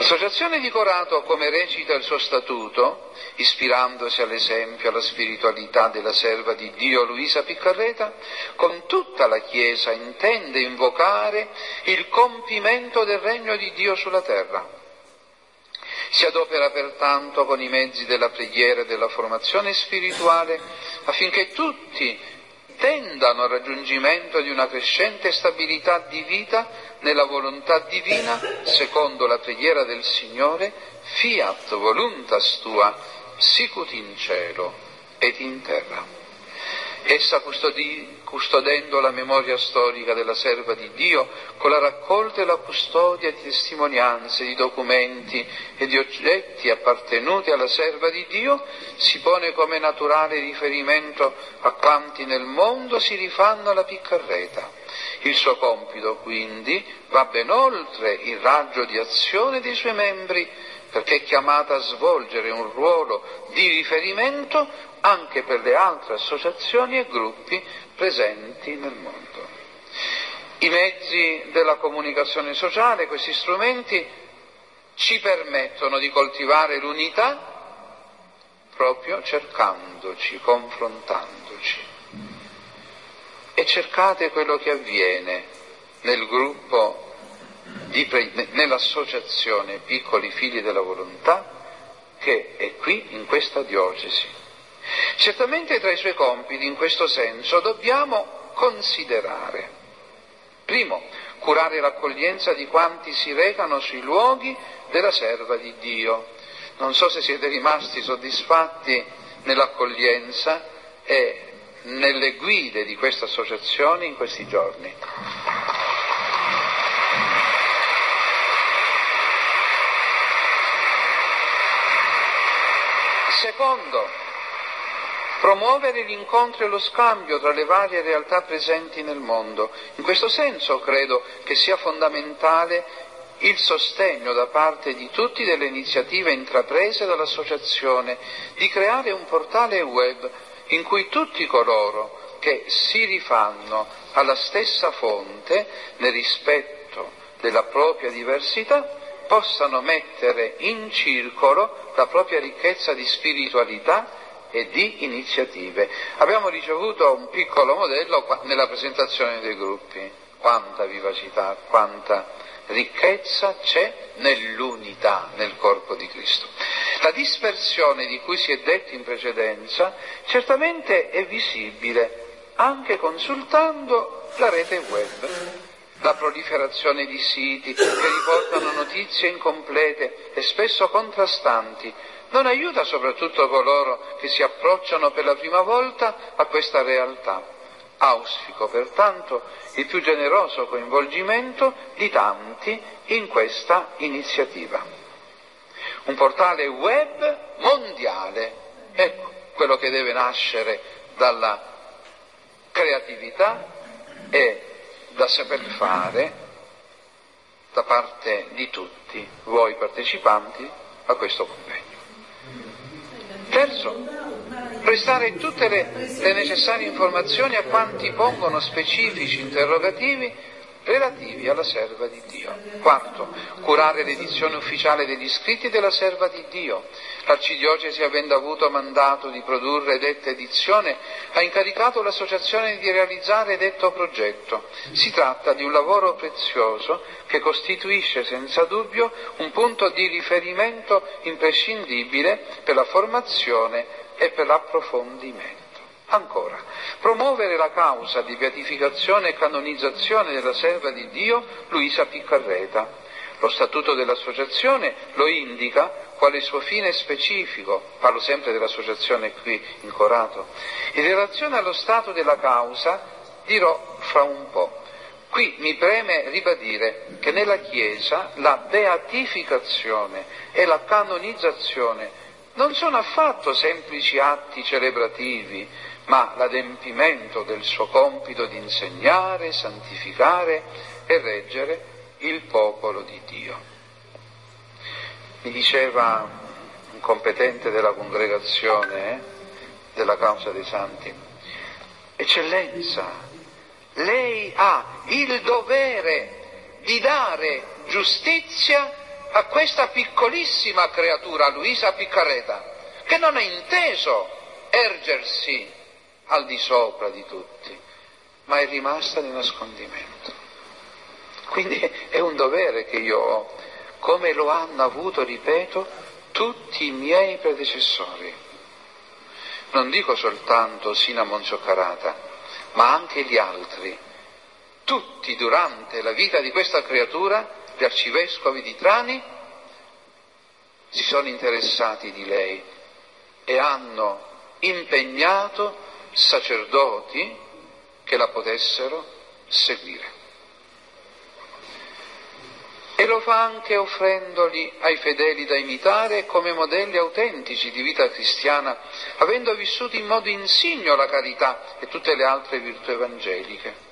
L'associazione di Corato, come recita il suo statuto, ispirandosi all'esempio, alla spiritualità della serva di Dio Luisa Piccarreta, con tutta la Chiesa intende invocare il compimento del regno di Dio sulla terra. Si adopera pertanto con i mezzi della preghiera e della formazione spirituale affinché tutti tendano al raggiungimento di una crescente stabilità di vita nella volontà divina, secondo la preghiera del Signore, fiat voluntas tua, sicut in cielo ed in terra. Essa custodì, custodendo la memoria storica della serva di Dio, con la raccolta e la custodia di testimonianze, di documenti e di oggetti appartenuti alla serva di Dio, si pone come naturale riferimento a quanti nel mondo si rifanno alla piccarreta. Il suo compito quindi va ben oltre il raggio di azione dei suoi membri, perché è chiamata a svolgere un ruolo di riferimento anche per le altre associazioni e gruppi presenti nel mondo. I mezzi della comunicazione sociale, questi strumenti, ci permettono di coltivare l'unità proprio cercandoci, confrontandoci. E cercate quello che avviene nel gruppo pre- nell'associazione Piccoli Figli della Volontà che è qui in questa diocesi. Certamente tra i suoi compiti in questo senso dobbiamo considerare, primo, curare l'accoglienza di quanti si recano sui luoghi della serva di Dio. Non so se siete rimasti soddisfatti nell'accoglienza e nelle guide di questa associazione in questi giorni. Secondo, promuovere l'incontro e lo scambio tra le varie realtà presenti nel mondo. In questo senso credo che sia fondamentale il sostegno da parte di tutti delle iniziative intraprese dall'Associazione di creare un portale web in cui tutti coloro che si rifanno alla stessa fonte nel rispetto della propria diversità possano mettere in circolo la propria ricchezza di spiritualità e di iniziative. Abbiamo ricevuto un piccolo modello nella presentazione dei gruppi. Quanta vivacità, quanta ricchezza c'è nell'unità, nel corpo di Cristo. La dispersione di cui si è detto in precedenza certamente è visibile anche consultando la rete web la proliferazione di siti che riportano notizie incomplete e spesso contrastanti non aiuta soprattutto coloro che si approcciano per la prima volta a questa realtà. Auspico pertanto il più generoso coinvolgimento di tanti in questa iniziativa. Un portale web mondiale, ecco quello che deve nascere dalla creatività e da saper fare da parte di tutti voi partecipanti a questo convegno. Terzo, prestare tutte le, le necessarie informazioni a quanti pongono specifici interrogativi relativi alla serva di Dio. Quarto, curare l'edizione ufficiale degli scritti della serva di Dio. L'arcidiocesi, avendo avuto mandato di produrre detta edizione, ha incaricato l'associazione di realizzare detto progetto. Si tratta di un lavoro prezioso che costituisce senza dubbio un punto di riferimento imprescindibile per la formazione e per l'approfondimento. Ancora, promuovere la causa di beatificazione e canonizzazione della serva di Dio Luisa Piccarreta. Lo statuto dell'associazione lo indica quale suo fine specifico, parlo sempre dell'associazione qui in Corato. In relazione allo stato della causa dirò fra un po'. Qui mi preme ribadire che nella Chiesa la beatificazione e la canonizzazione non sono affatto semplici atti celebrativi, ma l'adempimento del suo compito di insegnare, santificare e reggere il popolo di Dio. Mi diceva un competente della congregazione eh, della causa dei santi, Eccellenza, lei ha il dovere di dare giustizia a questa piccolissima creatura, Luisa Piccarreta, che non ha inteso ergersi al di sopra di tutti, ma è rimasta di nascondimento. Quindi è un dovere che io ho, come lo hanno avuto, ripeto, tutti i miei predecessori. Non dico soltanto Sina Monzoccarata, ma anche gli altri. Tutti durante la vita di questa creatura, gli arcivescovi di Trani, si sono interessati di lei e hanno impegnato sacerdoti che la potessero seguire. E lo fa anche offrendoli ai fedeli da imitare come modelli autentici di vita cristiana, avendo vissuto in modo insigno la carità e tutte le altre virtù evangeliche.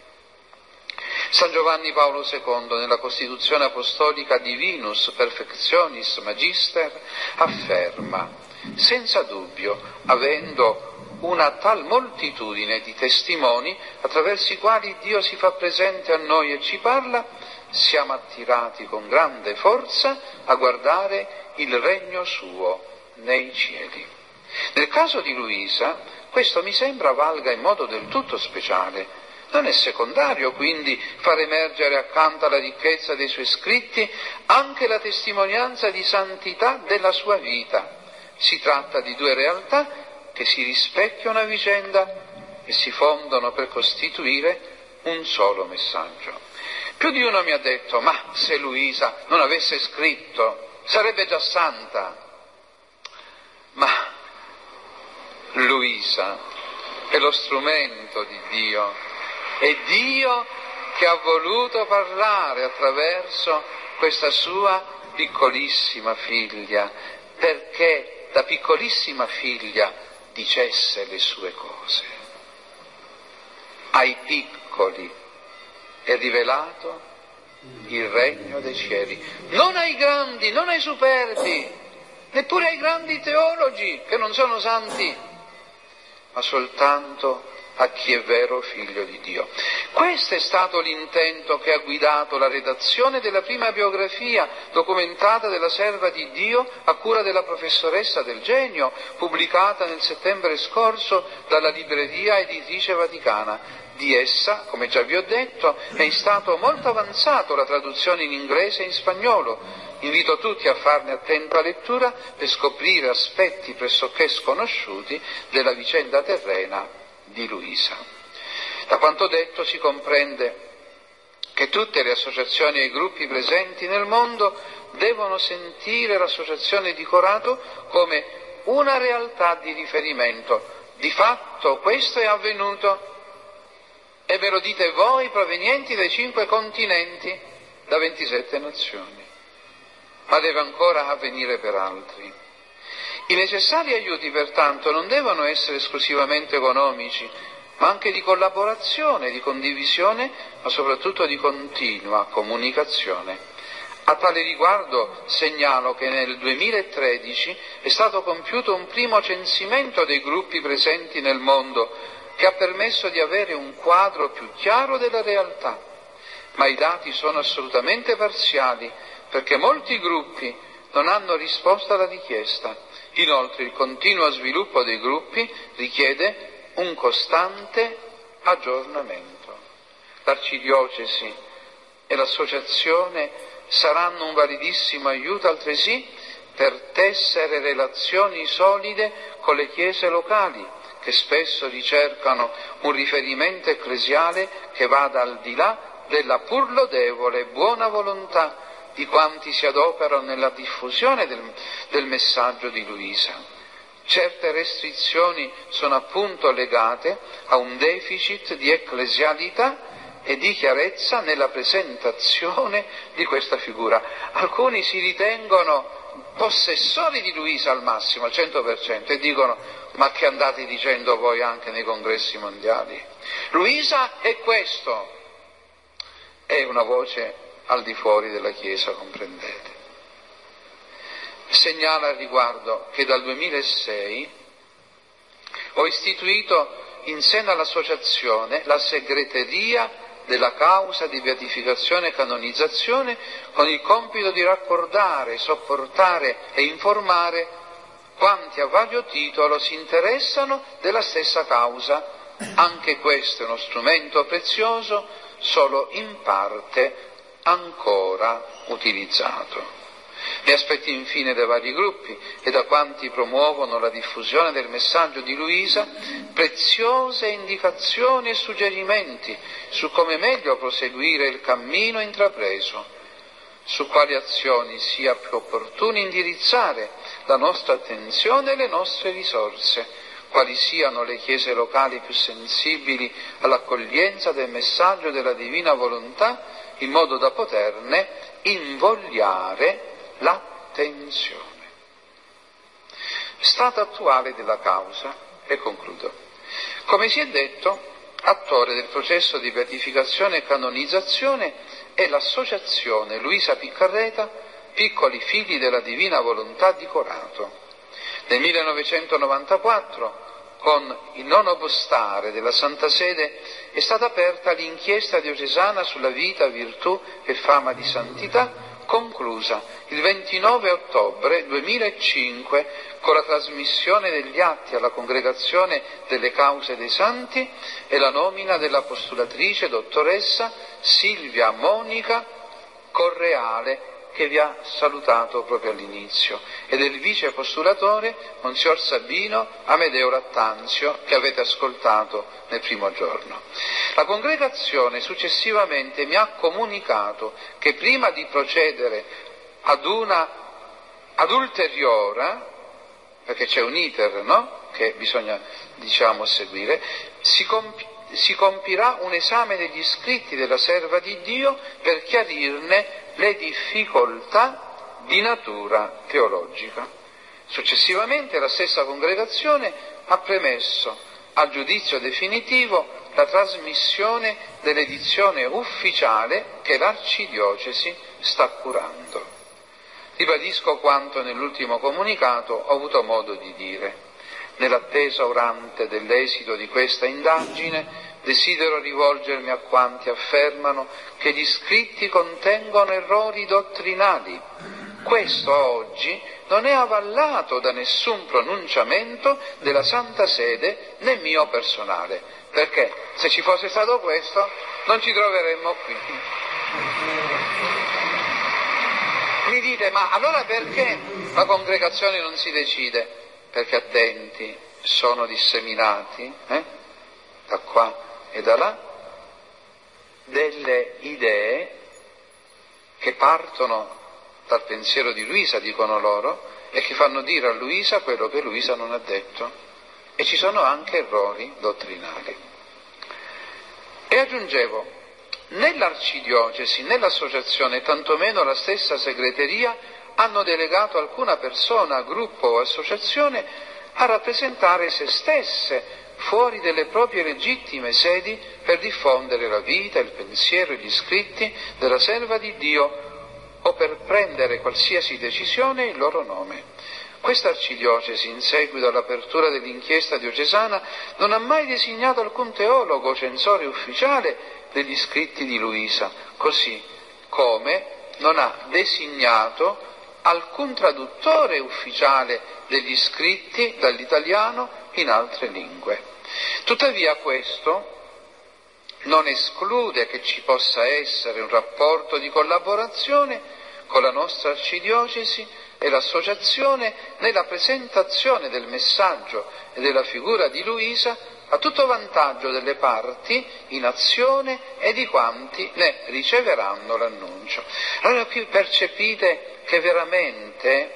San Giovanni Paolo II, nella Costituzione Apostolica Divinus Perfectionis Magister, afferma, senza dubbio, avendo una tal moltitudine di testimoni attraverso i quali Dio si fa presente a noi e ci parla, siamo attirati con grande forza a guardare il regno suo nei cieli. Nel caso di Luisa, questo mi sembra valga in modo del tutto speciale. Non è secondario quindi far emergere accanto alla ricchezza dei suoi scritti anche la testimonianza di santità della sua vita. Si tratta di due realtà che si rispecchiano a vicenda e si fondono per costituire un solo messaggio. Più di uno mi ha detto, ma se Luisa non avesse scritto, sarebbe già santa. Ma Luisa è lo strumento di Dio, è Dio che ha voluto parlare attraverso questa sua piccolissima figlia, perché da piccolissima figlia dicesse le sue cose. Ai piccoli è rivelato il regno dei cieli, non ai grandi, non ai superbi, neppure ai grandi teologi che non sono santi, ma soltanto a chi è vero figlio di Dio. Questo è stato l'intento che ha guidato la redazione della prima biografia documentata della serva di Dio a cura della professoressa del genio, pubblicata nel settembre scorso dalla libreria editrice vaticana. Di essa, come già vi ho detto, è in stato molto avanzato la traduzione in inglese e in spagnolo. Invito tutti a farne attenta lettura per scoprire aspetti pressoché sconosciuti della vicenda terrena di Luisa. Da quanto detto si comprende che tutte le associazioni e i gruppi presenti nel mondo devono sentire l'associazione di Corato come una realtà di riferimento. Di fatto questo è avvenuto E ve lo dite voi provenienti dai cinque continenti, da 27 nazioni. Ma deve ancora avvenire per altri. I necessari aiuti, pertanto, non devono essere esclusivamente economici, ma anche di collaborazione, di condivisione, ma soprattutto di continua comunicazione. A tale riguardo segnalo che nel 2013 è stato compiuto un primo censimento dei gruppi presenti nel mondo che ha permesso di avere un quadro più chiaro della realtà, ma i dati sono assolutamente parziali perché molti gruppi non hanno risposto alla richiesta. Inoltre il continuo sviluppo dei gruppi richiede un costante aggiornamento. L'arcidiocesi e l'associazione saranno un validissimo aiuto altresì per tessere relazioni solide con le chiese locali, che spesso ricercano un riferimento ecclesiale che vada al di là della pur lodevole buona volontà di quanti si adoperano nella diffusione del, del messaggio di Luisa. Certe restrizioni sono appunto legate a un deficit di ecclesialità e di chiarezza nella presentazione di questa figura. Alcuni si ritengono possessori di Luisa al massimo, al 100%, e dicono ma che andate dicendo voi anche nei congressi mondiali? Luisa è questo. È una voce al di fuori della Chiesa, comprendete. Segnala al riguardo che dal 2006 ho istituito in seno all'associazione la segreteria della causa di beatificazione e canonizzazione con il compito di raccordare, sopportare e informare quanti a vario titolo si interessano della stessa causa. Anche questo è uno strumento prezioso, solo in parte ancora utilizzato. Mi aspetti infine dai vari gruppi e da quanti promuovono la diffusione del messaggio di Luisa preziose indicazioni e suggerimenti su come meglio proseguire il cammino intrapreso, su quali azioni sia più opportuno indirizzare la nostra attenzione e le nostre risorse, quali siano le chiese locali più sensibili all'accoglienza del messaggio della divina volontà, in modo da poterne invogliare l'attenzione. Stato attuale della causa, e concludo. Come si è detto, attore del processo di beatificazione e canonizzazione è l'associazione Luisa Piccarreta, Piccoli Figli della Divina Volontà di Corato. Nel 1994, con il nono postare della Santa Sede, è stata aperta l'inchiesta diocesana sulla vita, virtù e fama di santità conclusa il 29 ottobre 2005 con la trasmissione degli atti alla congregazione delle cause dei santi e la nomina dell'apostolatrice dottoressa Silvia Monica Correale che vi ha salutato proprio all'inizio, e del vice postulatore Monsignor Sabino Amedeo Rattanzio che avete ascoltato nel primo giorno. La congregazione successivamente mi ha comunicato che prima di procedere ad una ad ulteriore, perché c'è un iter no? che bisogna diciamo, seguire, si, compi, si compirà un esame degli scritti della serva di Dio per chiarirne le difficoltà di natura teologica. Successivamente la stessa congregazione ha premesso al giudizio definitivo la trasmissione dell'edizione ufficiale che l'Arcidiocesi sta curando. Ribadisco quanto nell'ultimo comunicato ho avuto modo di dire. Nell'attesa orante dell'esito di questa indagine, desidero rivolgermi a quanti affermano che gli scritti contengono errori dottrinali. Questo oggi non è avallato da nessun pronunciamento della Santa Sede né mio personale, perché se ci fosse stato questo non ci troveremmo qui. Mi dite, ma allora perché la congregazione non si decide? Perché attenti, sono disseminati, eh? da qua e da là delle idee che partono dal pensiero di Luisa, dicono loro, e che fanno dire a Luisa quello che Luisa non ha detto. E ci sono anche errori dottrinali. E aggiungevo, nell'arcidiocesi, nell'associazione, tantomeno la stessa segreteria, hanno delegato alcuna persona, gruppo o associazione a rappresentare se stesse fuori delle proprie legittime sedi per diffondere la vita, il pensiero e gli scritti della serva di Dio o per prendere qualsiasi decisione in loro nome. Questa arcidiocesi, in seguito all'apertura dell'inchiesta diocesana, non ha mai designato alcun teologo censore ufficiale degli scritti di Luisa, così come non ha designato alcun traduttore ufficiale degli scritti dall'italiano in altre lingue. Tuttavia questo non esclude che ci possa essere un rapporto di collaborazione con la nostra arcidiocesi e l'associazione nella presentazione del messaggio e della figura di Luisa a tutto vantaggio delle parti in azione e di quanti ne riceveranno l'annuncio. Allora qui percepite che veramente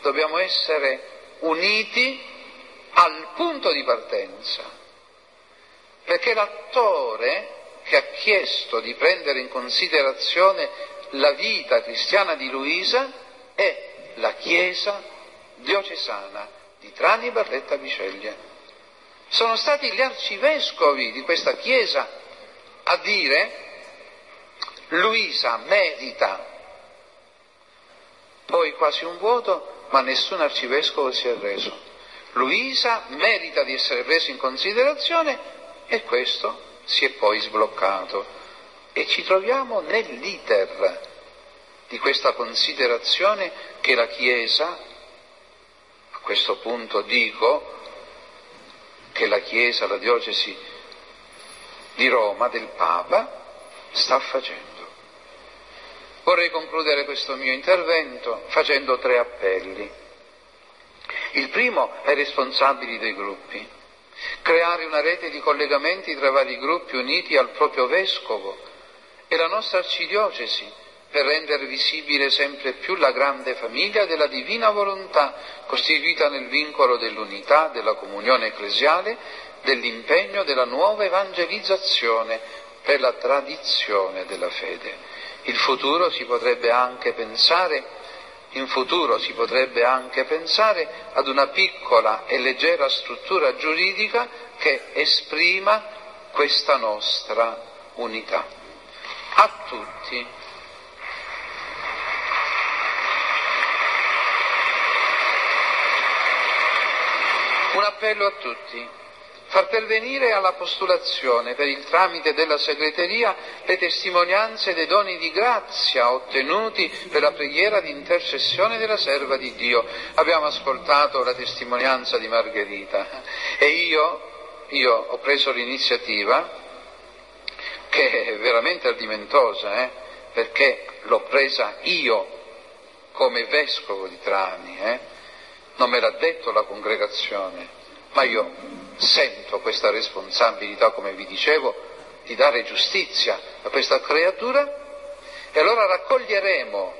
dobbiamo essere uniti al punto di partenza, perché l'attore che ha chiesto di prendere in considerazione la vita cristiana di Luisa è la Chiesa diocesana di Trani Barletta Biceglie. Sono stati gli arcivescovi di questa Chiesa a dire Luisa merita. Poi quasi un vuoto, ma nessun arcivescovo si è reso. Luisa merita di essere presa in considerazione e questo si è poi sbloccato. E ci troviamo nell'iter di questa considerazione che la Chiesa, a questo punto dico che la Chiesa, la diocesi di Roma, del Papa, sta facendo. Vorrei concludere questo mio intervento facendo tre appelli. Il primo ai responsabili dei gruppi, creare una rete di collegamenti tra vari gruppi uniti al proprio vescovo e la nostra arcidiocesi per rendere visibile sempre più la grande famiglia della divina volontà costituita nel vincolo dell'unità, della comunione ecclesiale, dell'impegno della nuova evangelizzazione per la tradizione della fede. Il futuro si potrebbe anche pensare in futuro si potrebbe anche pensare ad una piccola e leggera struttura giuridica che esprima questa nostra unità. A tutti Un appello a tutti, far pervenire alla postulazione per il tramite della segreteria le testimonianze dei doni di grazia ottenuti per la preghiera di intercessione della serva di Dio. Abbiamo ascoltato la testimonianza di Margherita e io, io ho preso l'iniziativa, che è veramente ardimentosa, eh, perché l'ho presa io come vescovo di Trani, eh, non me l'ha detto la congregazione, ma io sento questa responsabilità, come vi dicevo, di dare giustizia a questa creatura e allora raccoglieremo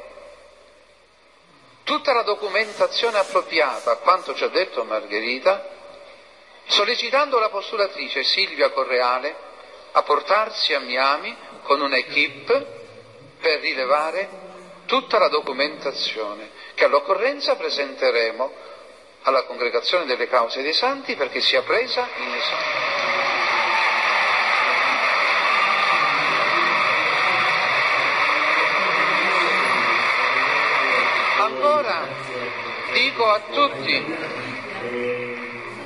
tutta la documentazione appropriata a quanto ci ha detto Margherita, sollecitando la postulatrice Silvia Correale a portarsi a Miami con un'equipe per rilevare tutta la documentazione che all'occorrenza presenteremo alla congregazione delle cause dei santi perché sia presa in esame. Ancora dico a tutti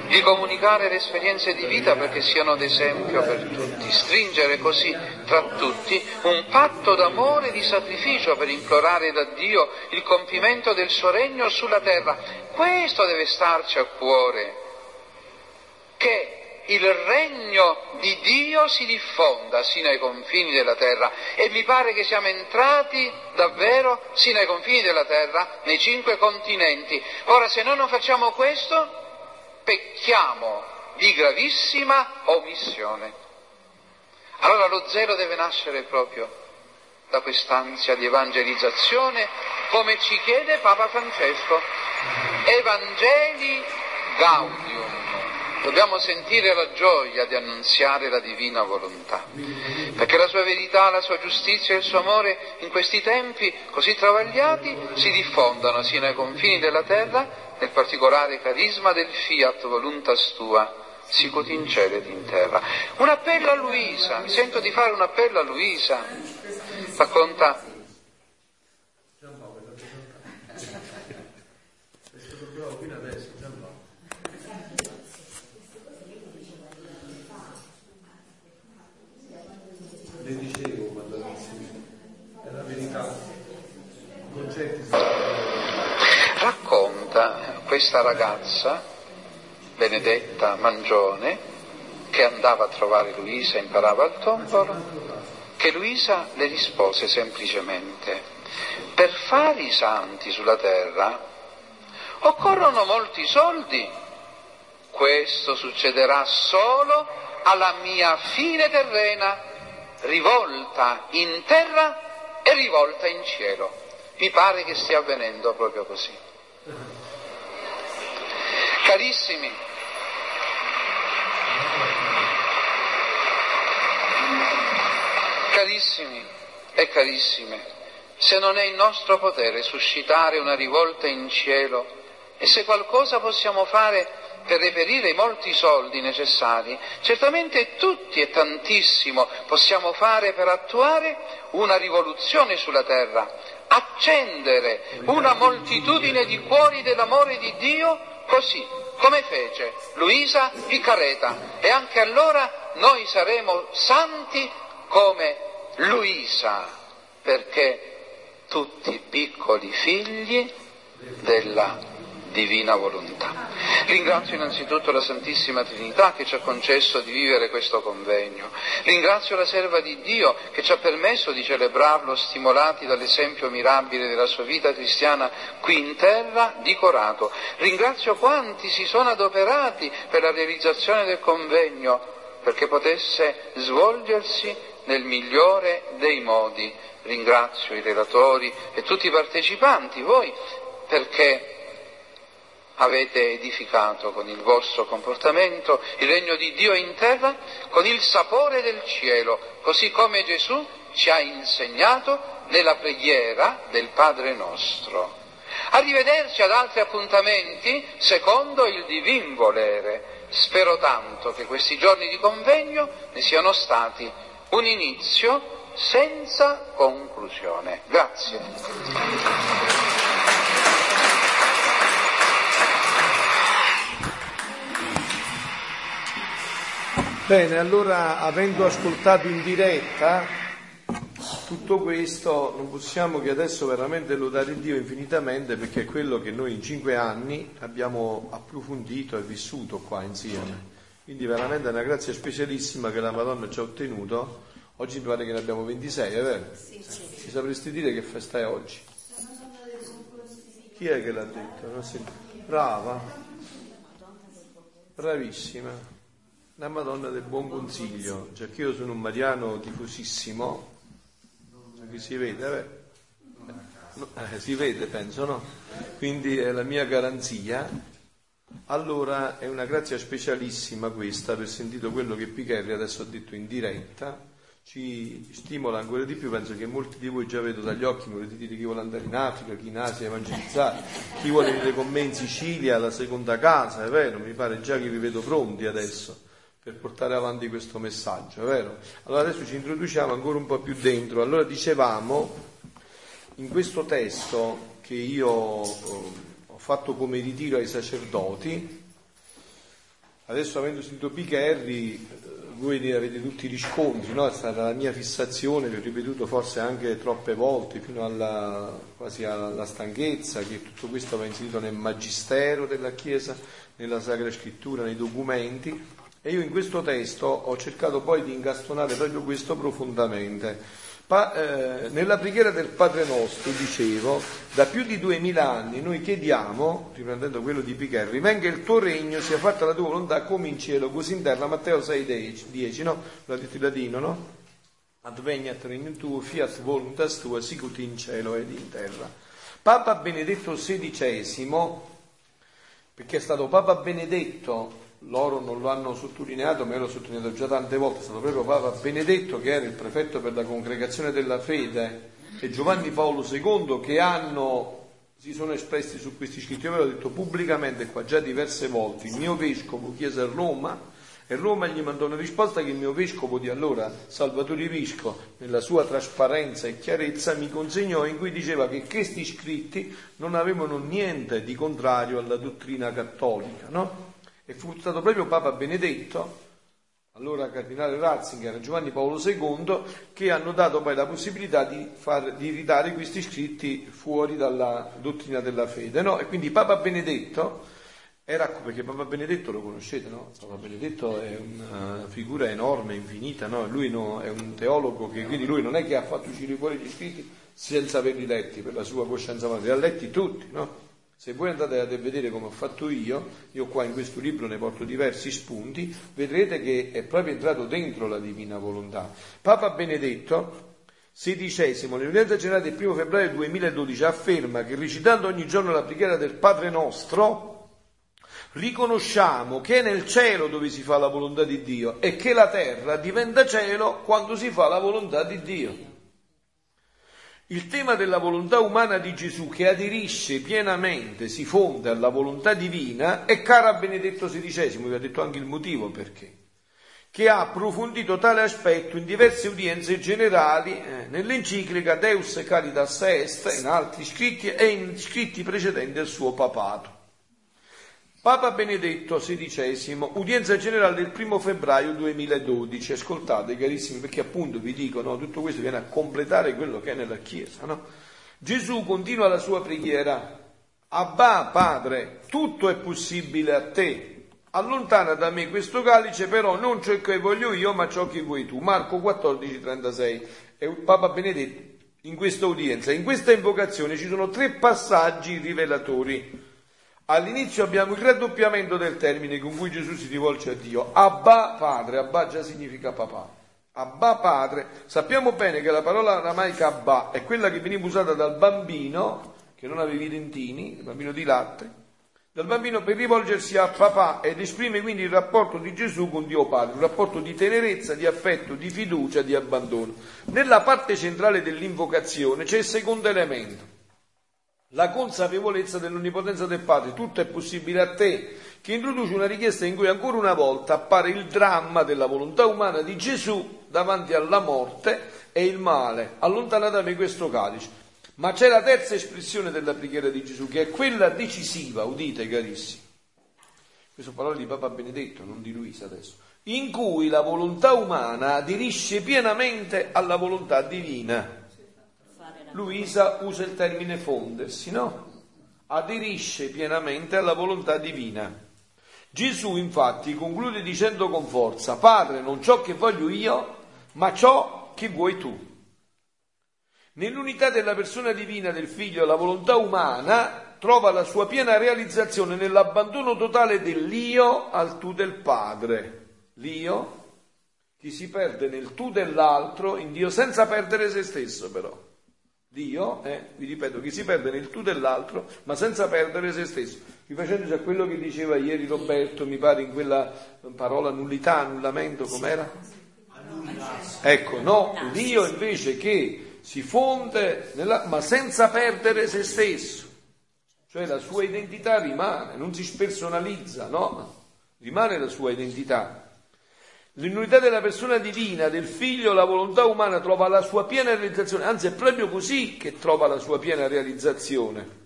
di comunicare le esperienze di vita perché siano d'esempio per tutti, stringere così tra tutti un patto d'amore e di sacrificio per implorare da Dio il compimento del suo regno sulla terra. Questo deve starci a cuore, che il regno di Dio si diffonda sino ai confini della terra e mi pare che siamo entrati davvero sino ai confini della terra, nei cinque continenti. Ora se noi non facciamo questo, pecchiamo di gravissima omissione. Allora lo zelo deve nascere proprio da quest'ansia di evangelizzazione, come ci chiede Papa Francesco. Evangeli Gaudium, Dobbiamo sentire la gioia di annunziare la divina volontà, perché la sua verità, la sua giustizia e il suo amore in questi tempi così travagliati si diffondano sino ai confini della terra nel particolare carisma del fiat voluntas tua, sicut in cielo ed in terra. Un appello a Luisa, mi sento di fare un appello a Luisa. Racconta Le dicevo, Madonnissima, è la verità. Concetti racconta questa ragazza, Benedetta Mangione, che andava a trovare Luisa imparava il tombolo, che Luisa le rispose semplicemente, per fare i santi sulla terra occorrono molti soldi, questo succederà solo alla mia fine terrena rivolta in terra e rivolta in cielo. Mi pare che stia avvenendo proprio così. Carissimi, carissimi e carissime, se non è in nostro potere suscitare una rivolta in cielo e se qualcosa possiamo fare per reperire i molti soldi necessari, certamente tutti e tantissimo possiamo fare per attuare una rivoluzione sulla terra, accendere una moltitudine di cuori dell'amore di Dio così come fece Luisa Piccareta e anche allora noi saremo santi come Luisa, perché tutti piccoli figli della divina volontà. Ringrazio innanzitutto la Santissima Trinità che ci ha concesso di vivere questo convegno. Ringrazio la serva di Dio che ci ha permesso di celebrarlo stimolati dall'esempio mirabile della sua vita cristiana qui in terra di Corato. Ringrazio quanti si sono adoperati per la realizzazione del convegno perché potesse svolgersi nel migliore dei modi. Ringrazio i relatori e tutti i partecipanti, voi, perché avete edificato con il vostro comportamento il regno di Dio in terra con il sapore del cielo, così come Gesù ci ha insegnato nella preghiera del Padre nostro. Arrivederci ad altri appuntamenti secondo il divin volere. Spero tanto che questi giorni di convegno ne siano stati un inizio senza conclusione. Grazie. Bene, allora avendo ascoltato in diretta tutto questo, non possiamo che adesso veramente lodare Dio infinitamente perché è quello che noi in cinque anni abbiamo approfondito e vissuto qua insieme. Quindi veramente è una grazia specialissima che la Madonna ci ha ottenuto. Oggi mi pare che ne abbiamo 26, è vero? Sì, sì. Ci sapresti dire che festa è oggi? Chi è che l'ha detto? Brava, bravissima. La Madonna del Buon Consiglio, cioè che io sono un mariano diffusissimo, che si vede, no, eh, si vede penso, no? Quindi è la mia garanzia. Allora è una grazia specialissima questa, per sentito quello che Pichelli adesso ha detto in diretta, ci stimola ancora di più, penso che molti di voi già vedo dagli occhi, volete dire chi vuole andare in Africa, chi in Asia evangelizzare, chi vuole venire con me in Sicilia, la seconda casa, è vero, mi pare già che vi vedo pronti adesso per portare avanti questo messaggio, è vero? Allora adesso ci introduciamo ancora un po' più dentro. Allora dicevamo, in questo testo che io eh, ho fatto come ritiro ai sacerdoti, adesso avendo sentito Picherri, eh, voi ne avete tutti i riscontri, no? è stata la mia fissazione, vi ho ripetuto forse anche troppe volte, fino alla, quasi alla stanchezza, che tutto questo va inserito nel magistero della Chiesa, nella Sacra Scrittura, nei documenti, e io in questo testo ho cercato poi di incastonare proprio questo profondamente. Pa, eh, nella preghiera del Padre nostro, dicevo, da più di duemila anni noi chiediamo, riprendendo quello di Picherri, venga il tuo regno, sia fatta la tua volontà come in cielo, così in terra, Matteo 6, 10, no? L'ha detto in latino, no? Adveniat regnum tuo, fiat voluntas tua, sicut in cielo ed in terra. Papa Benedetto XVI, perché è stato Papa Benedetto loro non lo hanno sottolineato, ma io l'ho sottolineato già tante volte, è stato proprio Papa Benedetto che era il prefetto per la congregazione della fede e Giovanni Paolo II che hanno, si sono espressi su questi scritti. Io ve l'ho detto pubblicamente qua già diverse volte, il mio vescovo chiese a Roma e Roma gli mandò una risposta che il mio vescovo di allora, Salvatore Visco, nella sua trasparenza e chiarezza mi consegnò in cui diceva che questi scritti non avevano niente di contrario alla dottrina cattolica, no? E fu stato proprio Papa Benedetto, allora Cardinale Ratzinger Giovanni Paolo II, che hanno dato poi la possibilità di, far, di ridare questi scritti fuori dalla dottrina della fede. No? E quindi Papa Benedetto era perché Papa Benedetto lo conoscete, no? Papa Benedetto è una figura enorme, infinita, no? Lui no, è un teologo che quindi lui non è che ha fatto uscire fuori gli scritti senza averli letti per la sua coscienza madre, li ha letti tutti, no? Se voi andate a vedere come ho fatto io, io qua in questo libro ne porto diversi spunti, vedrete che è proprio entrato dentro la divina volontà. Papa Benedetto, sedicesimo, nell'udienza generale del primo febbraio 2012, afferma che recitando ogni giorno la preghiera del Padre nostro, riconosciamo che è nel cielo dove si fa la volontà di Dio e che la terra diventa cielo quando si fa la volontà di Dio. Il tema della volontà umana di Gesù che aderisce pienamente, si fonda alla volontà divina è caro a Benedetto XVI, vi ho detto anche il motivo perché, che ha approfondito tale aspetto in diverse udienze generali eh, nell'enciclica Deus Caritas Est, in altri scritti e in scritti precedenti al suo papato. Papa Benedetto XVI, udienza generale del primo febbraio 2012. Ascoltate, carissimi, perché appunto vi dico, no, tutto questo viene a completare quello che è nella Chiesa. No? Gesù continua la sua preghiera. Abba, Padre, tutto è possibile a te. Allontana da me questo calice, però non ciò che voglio io, ma ciò che vuoi tu. Marco 14, 36. E Papa Benedetto in questa udienza, in questa invocazione ci sono tre passaggi rivelatori All'inizio abbiamo il raddoppiamento del termine con cui Gesù si rivolge a Dio. Abba padre, Abba già significa papà. Abba padre, sappiamo bene che la parola aramaica Abba è quella che veniva usata dal bambino, che non aveva i dentini, il bambino di latte, dal bambino per rivolgersi a papà ed esprime quindi il rapporto di Gesù con Dio Padre, un rapporto di tenerezza, di affetto, di fiducia, di abbandono. Nella parte centrale dell'invocazione c'è il secondo elemento la consapevolezza dell'onnipotenza del Padre, tutto è possibile a te, che introduce una richiesta in cui ancora una volta appare il dramma della volontà umana di Gesù davanti alla morte e il male. Allontana da me questo calice. Ma c'è la terza espressione della preghiera di Gesù, che è quella decisiva, udite carissimi. Questo parole di Papa Benedetto, non di Luisa adesso, in cui la volontà umana aderisce pienamente alla volontà divina. Luisa usa il termine fondersi, no? Aderisce pienamente alla volontà divina. Gesù infatti conclude dicendo con forza, Padre, non ciò che voglio io, ma ciò che vuoi tu. Nell'unità della persona divina del figlio, la volontà umana trova la sua piena realizzazione nell'abbandono totale dell'io al tu del Padre. L'io, chi si perde nel tu dell'altro, in Dio, senza perdere se stesso però. Dio, eh, vi ripeto, che si perde nel tu dell'altro, ma senza perdere se stesso. Rifacendosi a quello che diceva ieri Roberto, mi pare in quella parola nullità, annullamento, com'era? Ecco, no, Dio invece che si fonde, nella, ma senza perdere se stesso. Cioè la sua identità rimane, non si spersonalizza, no? Rimane la sua identità. L'unità della persona divina, del figlio, la volontà umana trova la sua piena realizzazione, anzi è proprio così che trova la sua piena realizzazione.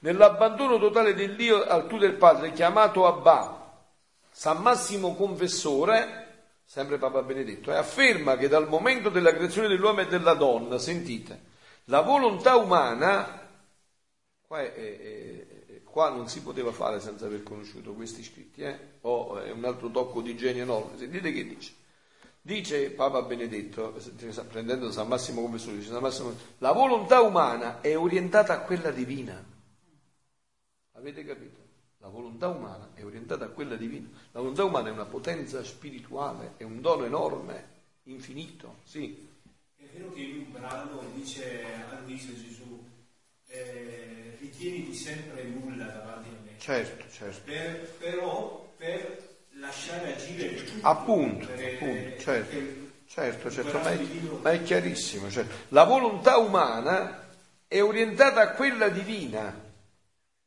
Nell'abbandono totale del Dio al tu del Padre, chiamato Abba, San Massimo Confessore, sempre Papa Benedetto, e afferma che dal momento della creazione dell'uomo e della donna, sentite, la volontà umana, qua è, è, Qua non si poteva fare senza aver conosciuto questi scritti, eh? o è un altro tocco di genio enorme. Sentite che dice. Dice Papa Benedetto, prendendo San Massimo come studio, San Massimo, la volontà umana è orientata a quella divina. Avete capito? La volontà umana è orientata a quella divina. La volontà umana è una potenza spirituale, è un dono enorme, infinito, sì. È vero che in un brano dice a Luisa Gesù, eh, ritieniti sempre nulla davanti a me. Certo, certo. Per, però per lasciare agire tutti Appunto, per- appunto, certo, per- certo, certo, ma è, ma è chiarissimo. certo. La volontà umana è orientata a quella divina.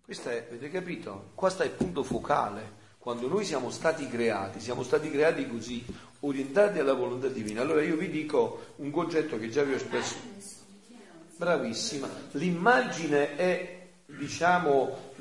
Questo è, avete capito? Questo è il punto focale. Quando noi siamo stati creati, siamo stati creati così, orientati alla volontà divina. Allora io vi dico un concetto che già vi ho espresso. Bravissima. L'immagine è, diciamo,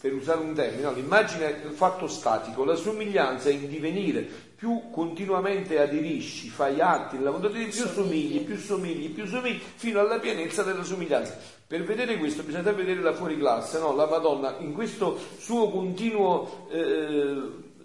per usare un termine, no, l'immagine è il fatto statico, la somiglianza è in divenire. Più continuamente aderisci, fai atti nella volontà di Dio, più somigli, più somigli, più somigli, fino alla pienezza della somiglianza. Per vedere questo bisogna vedere la fuoriclasse, no? La Madonna in questo suo continuo eh,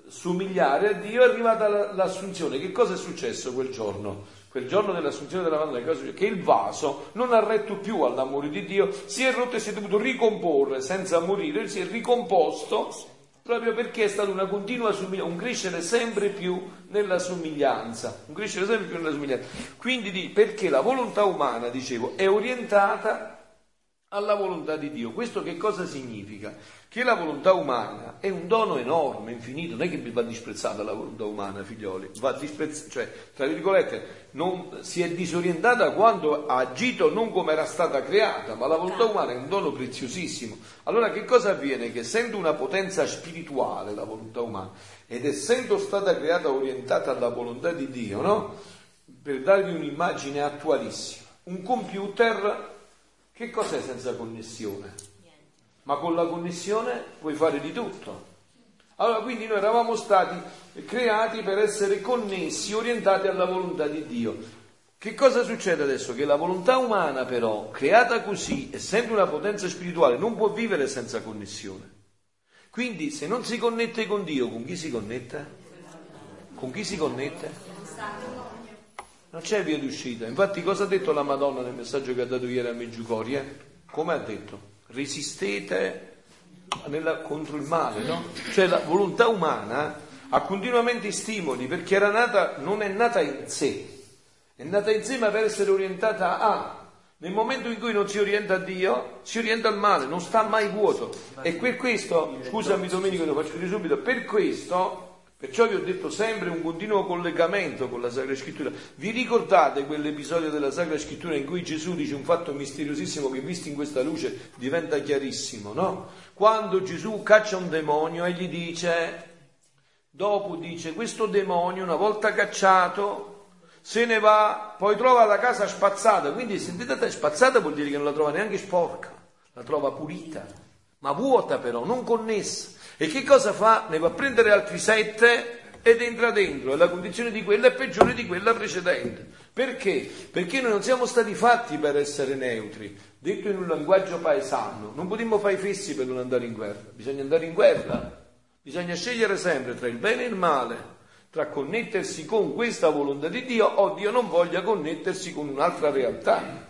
somigliare a Dio è arrivata la- l'assunzione. Che cosa è successo quel giorno? Quel giorno dell'assunzione della Madonna, che il vaso non ha retto più all'amore di Dio, si è rotto e si è dovuto ricomporre senza morire, si è ricomposto proprio perché è stata una continua somiglianza, un crescere sempre più nella somiglianza, un crescere sempre più nella somiglianza. Quindi di- perché la volontà umana, dicevo, è orientata alla volontà di Dio. Questo che cosa significa? Che la volontà umana è un dono enorme, infinito, non è che va disprezzata la volontà umana, figlioli, va disprezzata, cioè, tra virgolette, non, si è disorientata quando ha agito non come era stata creata, ma la volontà umana è un dono preziosissimo. Allora che cosa avviene? Che essendo una potenza spirituale la volontà umana ed essendo stata creata orientata alla volontà di Dio, no? Per darvi un'immagine attualissima, un computer che cos'è senza connessione? Ma con la connessione puoi fare di tutto. Allora, quindi noi eravamo stati creati per essere connessi, orientati alla volontà di Dio. Che cosa succede adesso? Che la volontà umana però, creata così, essendo una potenza spirituale, non può vivere senza connessione. Quindi se non si connette con Dio, con chi si connette? Con chi si connette? Non c'è via d'uscita. Infatti cosa ha detto la Madonna nel messaggio che ha dato ieri a Meggiugorie? Come ha detto? Resistete nella- contro il male, no? Cioè la volontà umana ha continuamente stimoli perché era nata, non è nata in sé, è nata in sé ma per essere orientata a. Nel momento in cui non si orienta a Dio, si orienta al male, non sta mai vuoto. E per questo, scusami Domenico, lo faccio dire subito, per questo, perciò vi ho detto sempre un continuo collegamento con la Sacra Scrittura. Vi ricordate quell'episodio della Sacra Scrittura in cui Gesù dice un fatto misteriosissimo che visto in questa luce diventa chiarissimo, no? Quando Gesù caccia un demonio e gli dice, dopo dice, questo demonio una volta cacciato se ne va, poi trova la casa spazzata, quindi sentite, spazzata vuol dire che non la trova neanche sporca, la trova pulita, ma vuota però, non connessa. E che cosa fa? Ne va a prendere altri sette ed entra dentro e la condizione di quella è peggiore di quella precedente. Perché? Perché noi non siamo stati fatti per essere neutri. Detto in un linguaggio paesano, non potremmo fare i fessi per non andare in guerra, bisogna andare in guerra, bisogna scegliere sempre tra il bene e il male tra connettersi con questa volontà di Dio o Dio non voglia connettersi con un'altra realtà.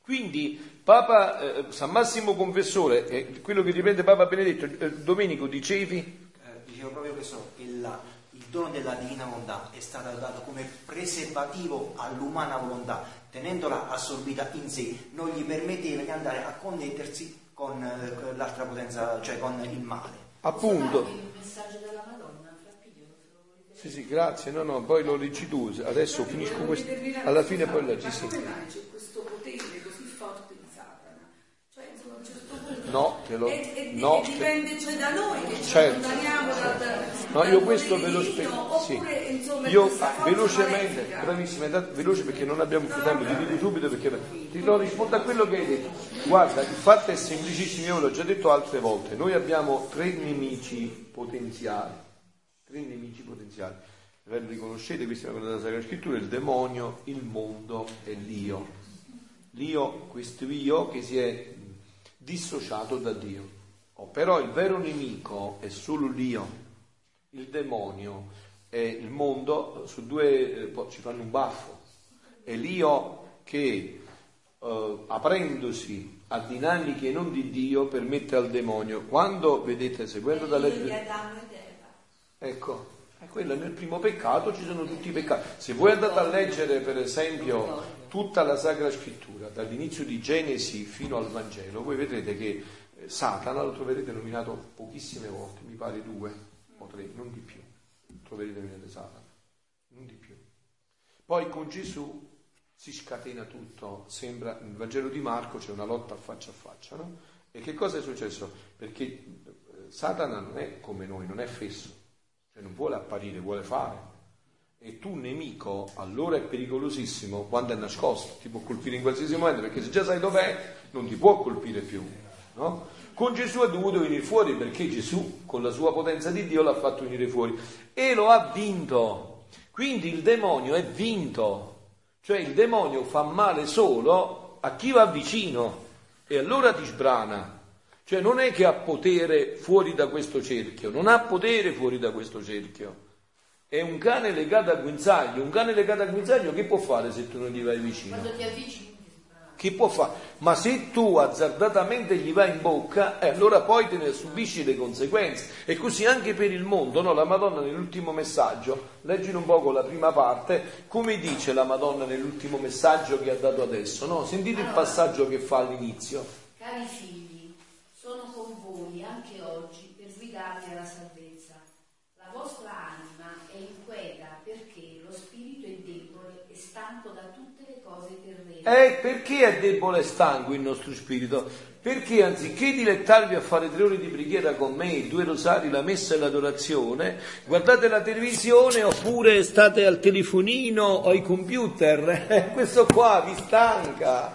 Quindi Papa eh, San Massimo Confessore, eh, quello che riprende Papa Benedetto, eh, Domenico dicevi, Eh, dicevo proprio questo, che la- il dono della divina volontà è stato dato come preservativo all'umana volontà, tenendola assorbita in sé, non gli permetteva di andare a connettersi con, eh, con l'altra potenza, cioè con il male. appunto, Il messaggio della Madonna, sì sì grazie, no no, poi lo leggi tu, adesso finisco questo, alla fine poi leggi Ma sì. come mai c'è questo potere così forte in Satana? Cioè, insomma, a un certo punto... No, te lo- E, e- no, e dipende cioè, da noi che ci Certo. allontaniamo dal, dal No, io questo ve lo spiego. Insomma, Io velocemente, malefica. bravissima, da- veloce perché non abbiamo più tempo, ti dico subito perché ti do rispondo a quello che hai detto. Guarda, il fatto è semplicissimo, io ve l'ho già detto altre volte, noi abbiamo tre nemici potenziali, tre nemici potenziali. Ve lo riconoscete, questa è una cosa della Sacra Scrittura, il demonio, il mondo e l'io. L'io, questo io che si è dissociato da Dio. Oh, però il vero nemico è solo l'io, il demonio e il mondo su due eh, ci fanno un baffo. È l'io che eh, aprendosi a dinamiche non di Dio permette al demonio. Quando vedete, seguendo da Io di leggere, Adamo ed Eva. ecco, è quello nel primo peccato ci sono tutti i peccati. Se voi andate a leggere, per esempio, tutta la Sacra Scrittura, dall'inizio di Genesi fino al Vangelo, voi vedrete che eh, Satana lo troverete nominato pochissime volte, mi pare due o tre, non di più. troverete venire Satana, non di più. Poi con Gesù si scatena tutto, sembra, nel Vangelo di Marco c'è una lotta faccia a faccia, no? E che cosa è successo? Perché eh, Satana non è come noi, non è fesso, cioè non vuole apparire, vuole fare. E tu nemico allora è pericolosissimo quando è nascosto, ti può colpire in qualsiasi momento, perché se già sai dov'è non ti può colpire più. No? Con Gesù è dovuto venire fuori perché Gesù con la sua potenza di Dio l'ha fatto venire fuori e lo ha vinto. Quindi il demonio è vinto. Cioè il demonio fa male solo a chi va vicino e allora ti sbrana. Cioè non è che ha potere fuori da questo cerchio, non ha potere fuori da questo cerchio. È un cane legato a guinzaglio. Un cane legato a guinzaglio che può fare se tu non gli vai vicino? Quando ti avvicini che può fare? Ma se tu azzardatamente gli vai in bocca, eh, allora poi te ne subisci le conseguenze. E così anche per il mondo, no? La Madonna nell'ultimo messaggio, leggino un poco la prima parte, come dice la Madonna nell'ultimo messaggio che ha dato adesso, no? Sentite il passaggio che fa all'inizio. Cari figli, anche oggi per guidarvi alla salvezza. La vostra anima è inquieta perché lo spirito è debole e stanco da tutte le cose terrene. Eh, perché è debole e stanco il nostro spirito? Perché anziché dilettarvi a fare tre ore di preghiera con me, due rosari, la messa e l'adorazione, guardate la televisione oppure state al telefonino o ai computer. (laughs) Questo qua vi stanca.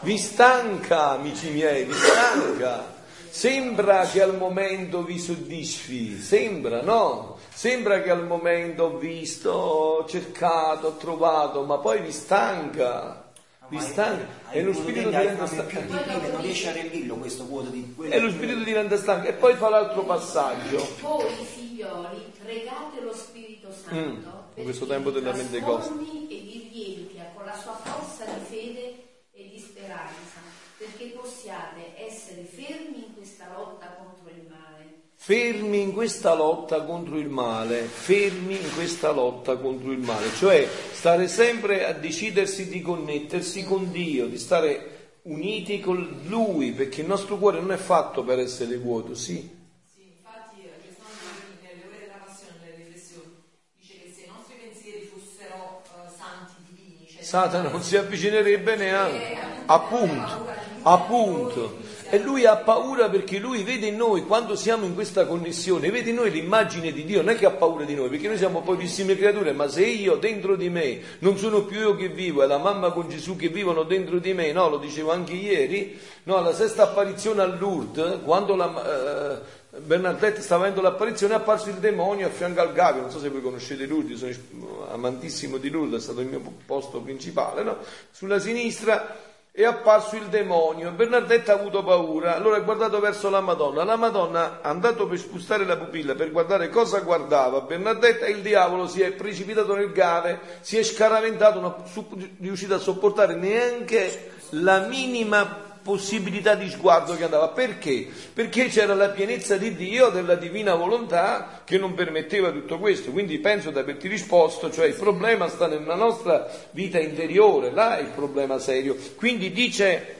Vi stanca, amici miei, vi stanca. Sembra che al momento vi soddisfi, sembra, no? Sembra che al momento ho visto, ho cercato, ho trovato, ma poi vi stanca. Vi stanca. E lo spirito diventa stanco. Non riesce a riempirlo questo vuoto di E lo spirito diventa stanco. E poi fa l'altro passaggio. Voi figlioli pregate lo Spirito Santo Mm, in questo tempo della vi Pentecoste. e vi riempia con la sua forza di fede e di speranza, perché possiate essere fermi lotta contro il male. Fermi in questa lotta contro il male, fermi in questa lotta contro il male, cioè stare sempre a decidersi di connettersi con Dio, di stare uniti con Lui, perché il nostro cuore non è fatto per essere vuoto, sì, Sì, infatti quest'anno nelle ore della passione, nelle riflessioni, dice che se i nostri pensieri fossero santi, divini, cioè Satana non si avvicinerebbe neanche, appunto, appunto. E lui ha paura perché lui vede in noi, quando siamo in questa connessione, vede in noi l'immagine di Dio, non è che ha paura di noi, perché noi siamo pochissime creature, ma se io dentro di me non sono più io che vivo, è la mamma con Gesù che vivono dentro di me, no, lo dicevo anche ieri, no, alla sesta apparizione a Lourdes, quando la... eh, Bernadette stava avendo l'apparizione è apparso il demonio a fianco al Gavio, non so se voi conoscete Lourdes, sono amantissimo di Lourdes, è stato il mio posto principale, no? sulla sinistra è apparso il demonio. E Bernadette ha avuto paura, allora ha guardato verso la Madonna, la Madonna è andato per spustare la pupilla per guardare cosa guardava. Bernadette e il diavolo si è precipitato nel Gave, si è scaraventato, non è riuscito a sopportare neanche la minima possibilità di sguardo che andava. Perché? Perché c'era la pienezza di Dio, della divina volontà che non permetteva tutto questo. Quindi penso di averti risposto, cioè il problema sta nella nostra vita interiore, là è il problema serio. Quindi dice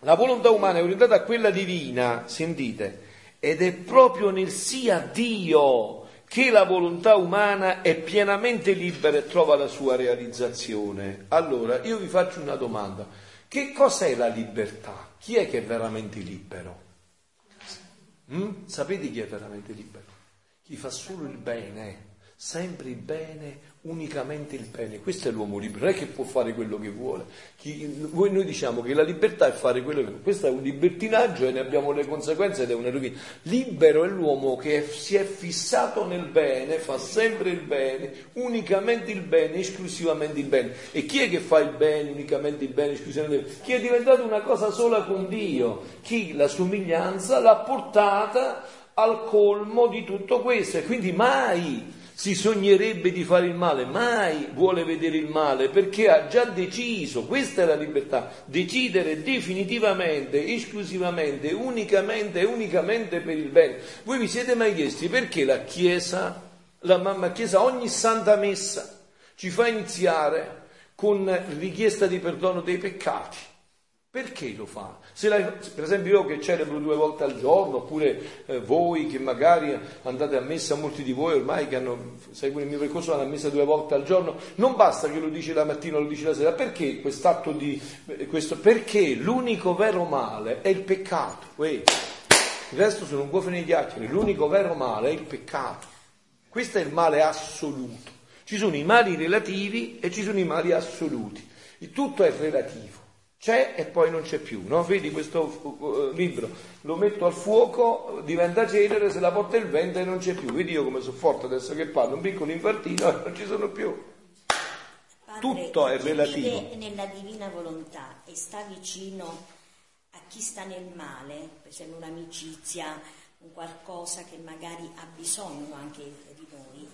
la volontà umana è orientata a quella divina, sentite, ed è proprio nel sia Dio che la volontà umana è pienamente libera e trova la sua realizzazione. Allora, io vi faccio una domanda. Che cos'è la libertà? Chi è che è veramente libero? Mm? Sapete chi è veramente libero? Chi fa solo il bene, sempre il bene, unicamente il bene. Questo è l'uomo libero, non è che può fare quello che vuole. Chi, noi diciamo che la libertà è fare quello che vuole. Questo è un libertinaggio e ne abbiamo le conseguenze ed è una rovina. Libero è l'uomo che è, si è fissato nel bene, fa sempre il bene, unicamente il bene, esclusivamente il bene. E chi è che fa il bene, unicamente il bene, esclusivamente il bene? Chi è diventato una cosa sola con Dio, chi la somiglianza l'ha portata al colmo di tutto questo e quindi mai si sognerebbe di fare il male, mai vuole vedere il male perché ha già deciso, questa è la libertà, decidere definitivamente, esclusivamente, unicamente e unicamente per il bene. Voi vi siete mai chiesti perché la Chiesa, la mamma Chiesa, ogni santa messa ci fa iniziare con richiesta di perdono dei peccati? Perché lo fa? La, per esempio io che celebro due volte al giorno, oppure eh, voi che magari andate a messa, molti di voi ormai che hanno, seguono il mio percorso vanno a messa due volte al giorno, non basta che lo dici la mattina o lo dici la sera, perché quest'atto di eh, questo? Perché l'unico vero male è il peccato. Uè. Il resto sono un gofene di chiacchiere, l'unico vero male è il peccato. Questo è il male assoluto. Ci sono i mali relativi e ci sono i mali assoluti. Il tutto è relativo c'è e poi non c'è più, no? Vedi questo uh, libro, lo metto al fuoco, diventa cenere, se la porta il vento e non c'è più. Vedi io come sono forte adesso che parlo, un piccolo infartito e (laughs) non ci sono più. Padre, Tutto è relativo. vive nella divina volontà e sta vicino a chi sta nel male, per esempio un'amicizia, un qualcosa che magari ha bisogno anche di noi,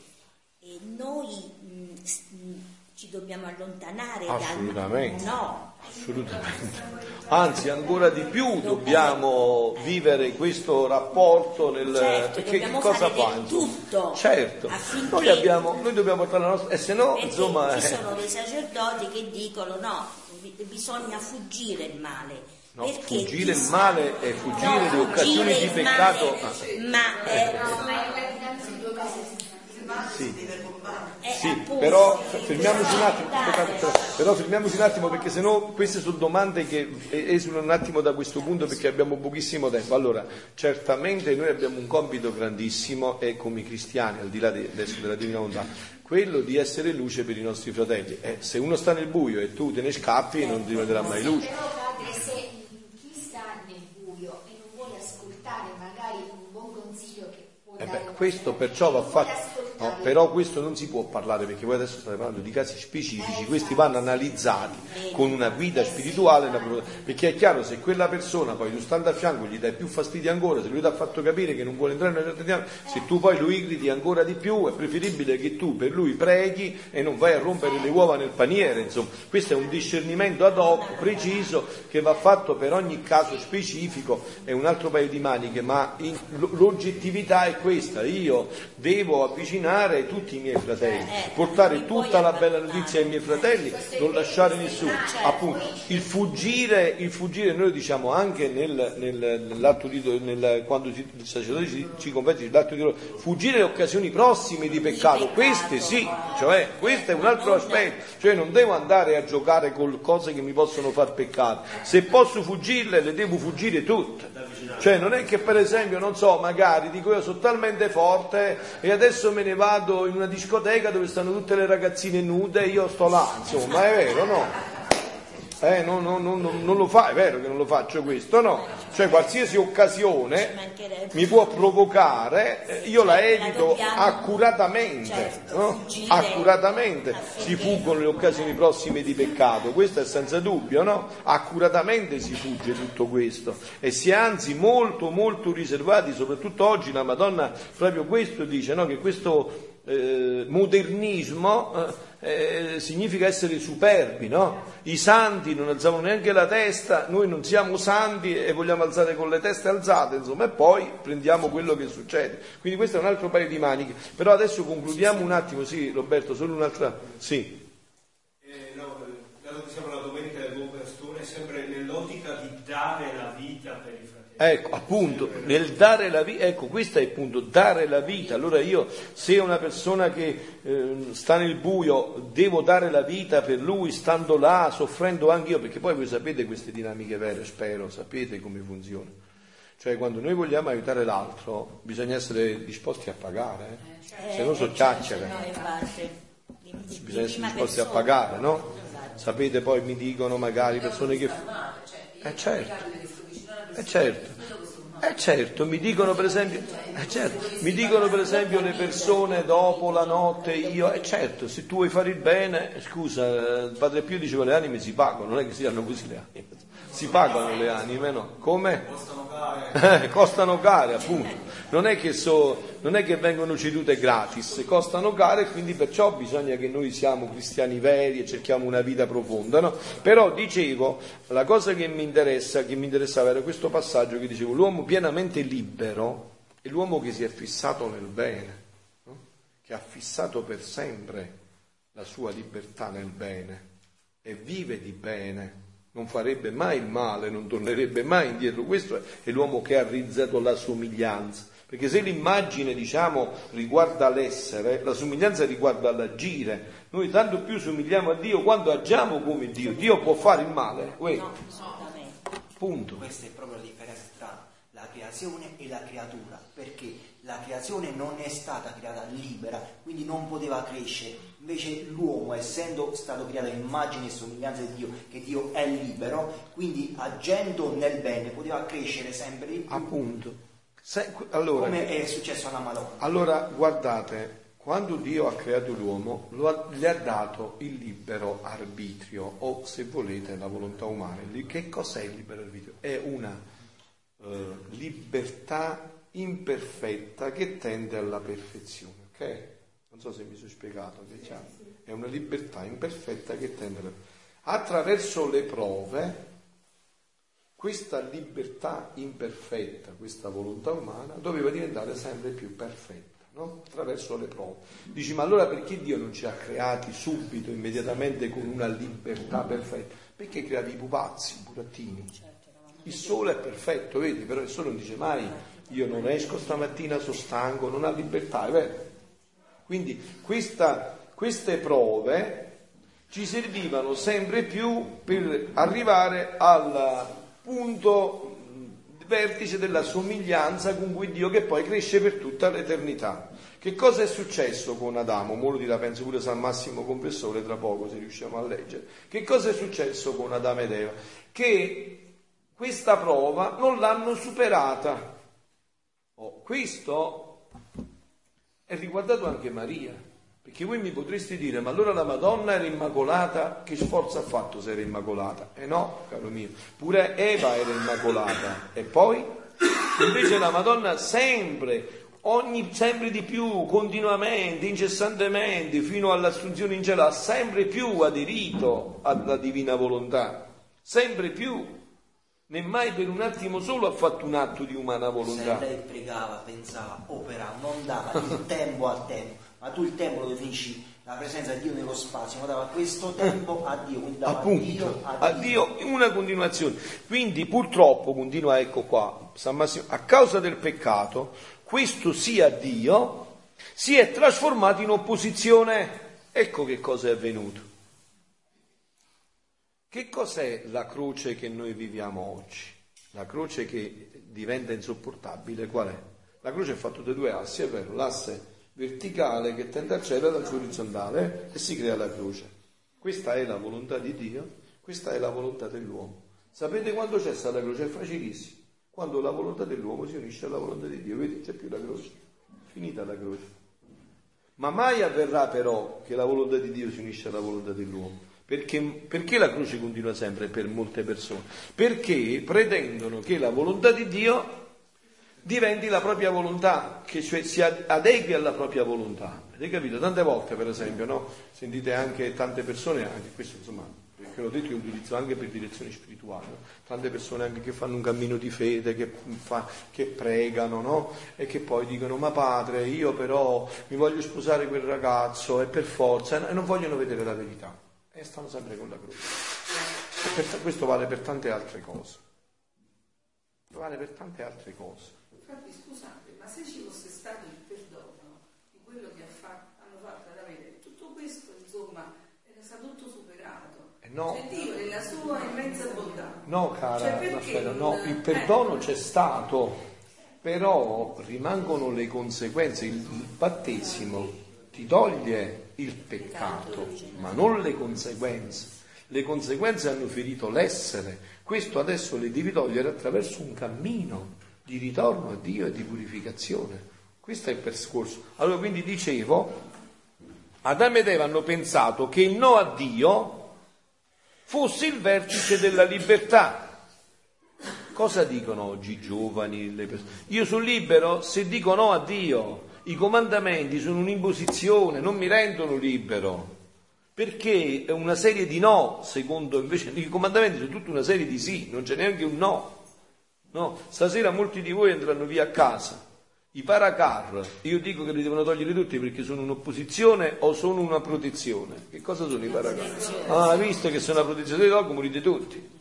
e noi mh, s- mh, ci dobbiamo allontanare Assolutamente. dal no. Assolutamente. Anzi, ancora di più dobbiamo vivere questo rapporto nel... Certo, perché dobbiamo che cosa fare tutto Certo, affinché- noi, abbiamo, noi dobbiamo portare la nostra... E se no, Perché insomma... ci eh, sono dei sacerdoti che dicono no, bi- bisogna fuggire il male. No, fuggire il male e fuggire le occasioni di peccato- male, ma è, sì. è Sì, appunto però che fermiamoci un attimo, aspettate, però fermiamoci un attimo perché sennò queste sono domande che esulano un attimo da questo punto perché abbiamo pochissimo tempo. Allora, certamente noi abbiamo un compito grandissimo e come cristiani, al di là di- adesso della divina volontà, quello di essere luce per i nostri fratelli. Eh, se uno sta nel buio e tu te ne scappi non diventerà mai luce. Però padre, se chi sta nel buio e non vuole ascoltare magari un buon consiglio che può Eh dare beh, questo perciò va fatto. No, però questo non si può parlare perché voi adesso state parlando di casi specifici, questi vanno analizzati con una guida spirituale, perché è chiaro se quella persona poi tu stando a fianco gli dai più fastidio ancora, se lui ti ha fatto capire che non vuole entrare in una certa dinamica, se tu poi lo irriti ancora di più è preferibile che tu per lui preghi e non vai a rompere le uova nel paniere, insomma, questo è un discernimento ad hoc preciso che va fatto per ogni caso specifico, è un altro paio di maniche, ma in- l'oggettività è questa, io devo avvicinare tutti i miei fratelli, Eh, portare li puoi tutta la bella notizia ai miei fratelli, non lasciare nessuno. Appunto, il fuggire, il fuggire noi diciamo anche nel, nel- nell'atto di, nel, quando ci- il sacerdote ci, ci converte l'atto di fuggire le occasioni prossime di peccato, queste sì, cioè questo è un altro aspetto, cioè non devo andare a giocare con cose che mi possono far peccare, se posso fuggirle le devo fuggire tutte. Cioè non è che per esempio, non so, magari dico io sono talmente forte e adesso me ne vado in una discoteca dove stanno tutte le ragazzine nude e io sto là, insomma, è vero, no? Eh, no, no, no, no, non lo fa, è vero che non lo faccio questo, no? Cioè qualsiasi occasione mi può provocare, eh, io la La evito accuratamente, certo, no? accuratamente si fuggono le occasioni prossime di peccato, questo è senza dubbio, no? Accuratamente si fugge tutto questo e si è anzi molto molto riservati, soprattutto oggi la Madonna proprio questo dice, no? Che questo eh, modernismo eh, eh, significa essere superbi, no? I santi non alzavano neanche la testa, noi non siamo santi e vogliamo alzare con le teste alzate, insomma, e poi prendiamo quello che succede. Quindi questo è un altro paio di maniche. Però adesso concludiamo un attimo, sì, Roberto, solo un'altra. Sì. Eh, no, dato che siamo la domenica del buon pastore, sempre nell'ottica di dare la vita. Ecco, appunto, nel dare la vita, ecco, questo è il punto, dare la vita. Allora io, se una persona che eh, sta nel buio, devo dare la vita per lui, stando là, soffrendo anche io, perché poi voi sapete queste dinamiche vere, spero, sapete come funziona. Cioè, quando noi vogliamo aiutare l'altro, bisogna essere disposti a pagare, eh? se no so Eh, chiacchiere. di- di bisogna essere disposti a pagare, no? Sapete poi mi dicono magari persone che... Eh certo, eh certo, eh certo, mi dicono per esempio, eh certo, mi dicono per esempio le persone dopo la notte, io, eh certo, se tu vuoi fare il bene, scusa, eh, il Padre Pio diceva le anime si pagano, non è che si danno così le anime, si pagano le anime, no? Come? Eh, costano care, appunto. Non è, che so- non è che vengono cedute gratis, costano care e quindi perciò bisogna che noi siamo cristiani veri e cerchiamo una vita profonda. no? Però dicevo, la cosa che mi interessa, che mi interessava era questo passaggio che dicevo, l'uomo pienamente libero è l'uomo che si è fissato nel bene, no? che ha fissato per sempre la sua libertà nel bene e vive di bene non farebbe mai il male, non tornerebbe mai indietro. Questo è l'uomo che ha realizzato la somiglianza. Perché se l'immagine, diciamo, riguarda l'essere, la somiglianza riguarda l'agire. Noi tanto più somigliamo a Dio quando agiamo come Dio. Dio può fare il male. No, assolutamente. Punto. Questa è proprio la differenza tra la creazione e la creatura, perché la creazione non è stata creata libera, quindi non poteva crescere. Invece l'uomo, essendo stato creato a immagine e somiglianza di Dio, che Dio è libero, quindi agendo nel bene poteva crescere sempre di più, Appunto. Se- allora, come è successo alla Madonna. allora, guardate, quando Dio ha creato l'uomo, lo ha- gli ha dato il libero arbitrio, o se volete la volontà umana. Che cos'è il libero arbitrio? È una eh, libertà imperfetta che tende alla perfezione, ok? Non so se mi sono spiegato, diciamo. È una libertà imperfetta che tende alla Attraverso le prove, questa libertà imperfetta, questa volontà umana, doveva diventare sempre più perfetta, no? attraverso le prove. Dici, ma allora perché Dio non ci ha creati subito, immediatamente, con una libertà perfetta? Perché creavi i pupazzi, i burattini? Il sole è perfetto, vedi, però il sole non dice mai io non esco stamattina, sono stanco, non ha libertà, è vero? Quindi questa- queste prove ci servivano sempre più per arrivare al punto mh, vertice della somiglianza con cui Dio che poi cresce per tutta l'eternità. Che cosa è successo con Adamo? Mo lo dirà, penso pure San Massimo Confessore tra poco se riusciamo a leggere. Che cosa è successo con Adamo ed Eva? Che questa prova non l'hanno superata. Oh, questo è riguardato anche Maria, perché voi mi potreste dire, ma allora la Madonna era immacolata, che sforzo ha fatto se era immacolata? Eh no, caro mio, pure Eva era immacolata, e poi? Invece la Madonna sempre, ogni, sempre di più, continuamente, incessantemente, fino all'assunzione in cielo, ha sempre più aderito alla divina volontà, sempre più. Né mai per un attimo solo ha fatto un atto di umana Se volontà. lei pregava, pensava, operava, non dava il tempo al tempo, ma tu il tempo lo definisci la presenza di Dio nello spazio, ma dava questo tempo a Dio, quindi dava appunto. Dio a a Dio. Una continuazione. Quindi purtroppo continua ecco qua San Massimo a causa del peccato questo sia Dio si è trasformato in opposizione. Ecco che cosa è avvenuto. Che cos'è la croce che noi viviamo oggi? La croce che diventa insopportabile qual è? la croce è fatta da due assi è vero l'asse verticale che tende al cielo orizzontale e si crea la croce questa è la volontà di Dio, questa è la volontà dell'uomo. Sapete quando c'è stata la croce? È facilissimo. Quando la volontà dell'uomo si unisce alla volontà di Dio, vedi, c'è più la croce. Finita la croce. Ma mai avverrà però che la volontà di Dio si unisce alla volontà dell'uomo. Perché, perché la croce continua sempre per molte persone? Perché pretendono che la volontà di Dio diventi la propria volontà, che cioè si ad- adegui alla propria volontà. Avete capito? Tante volte, per esempio, no? Sentite anche tante persone, anche questo insomma, perché l'ho detto io utilizzo anche per direzione spirituale, no? tante persone anche che fanno un cammino di fede, che, fa- che pregano, no? E che poi dicono, ma padre, io però mi voglio sposare quel ragazzo, e per forza, e non vogliono vedere la verità. E stanno sempre con la croce. Questo vale per tante altre cose. Vale per tante altre cose. Infatti scusate, ma se ci fosse stato il perdono di quello che ha fa- hanno fatto ad avere, tutto questo insomma era stato tutto superato. Eh no. Cioè Dio nella sua immensa bontà. No, cara, Cioè, perché Raffaella, non- no, il perdono c'è stato, però rimangono le conseguenze. Il, il battesimo ti toglie il peccato, ma non le conseguenze. Le conseguenze hanno ferito l'essere. Questo adesso le devi togliere attraverso un cammino di ritorno a Dio e di purificazione. Questo è il percorso. Allora, quindi dicevo, Adamo ed Eva hanno pensato che il no a Dio fosse il vertice della libertà. Cosa dicono oggi i giovani? Io sono libero se dico no a Dio. I comandamenti sono un'imposizione, non mi rendono libero. Perché è una serie di no, secondo invece i comandamenti sono tutta una serie di sì, non c'è neanche un no. No, stasera molti di voi andranno via a casa. I paracar, io dico che li devono togliere tutti perché sono un'opposizione o sono una protezione. Che cosa sono i paracar? Ah, visto che sono una protezione, dopo morite tutti.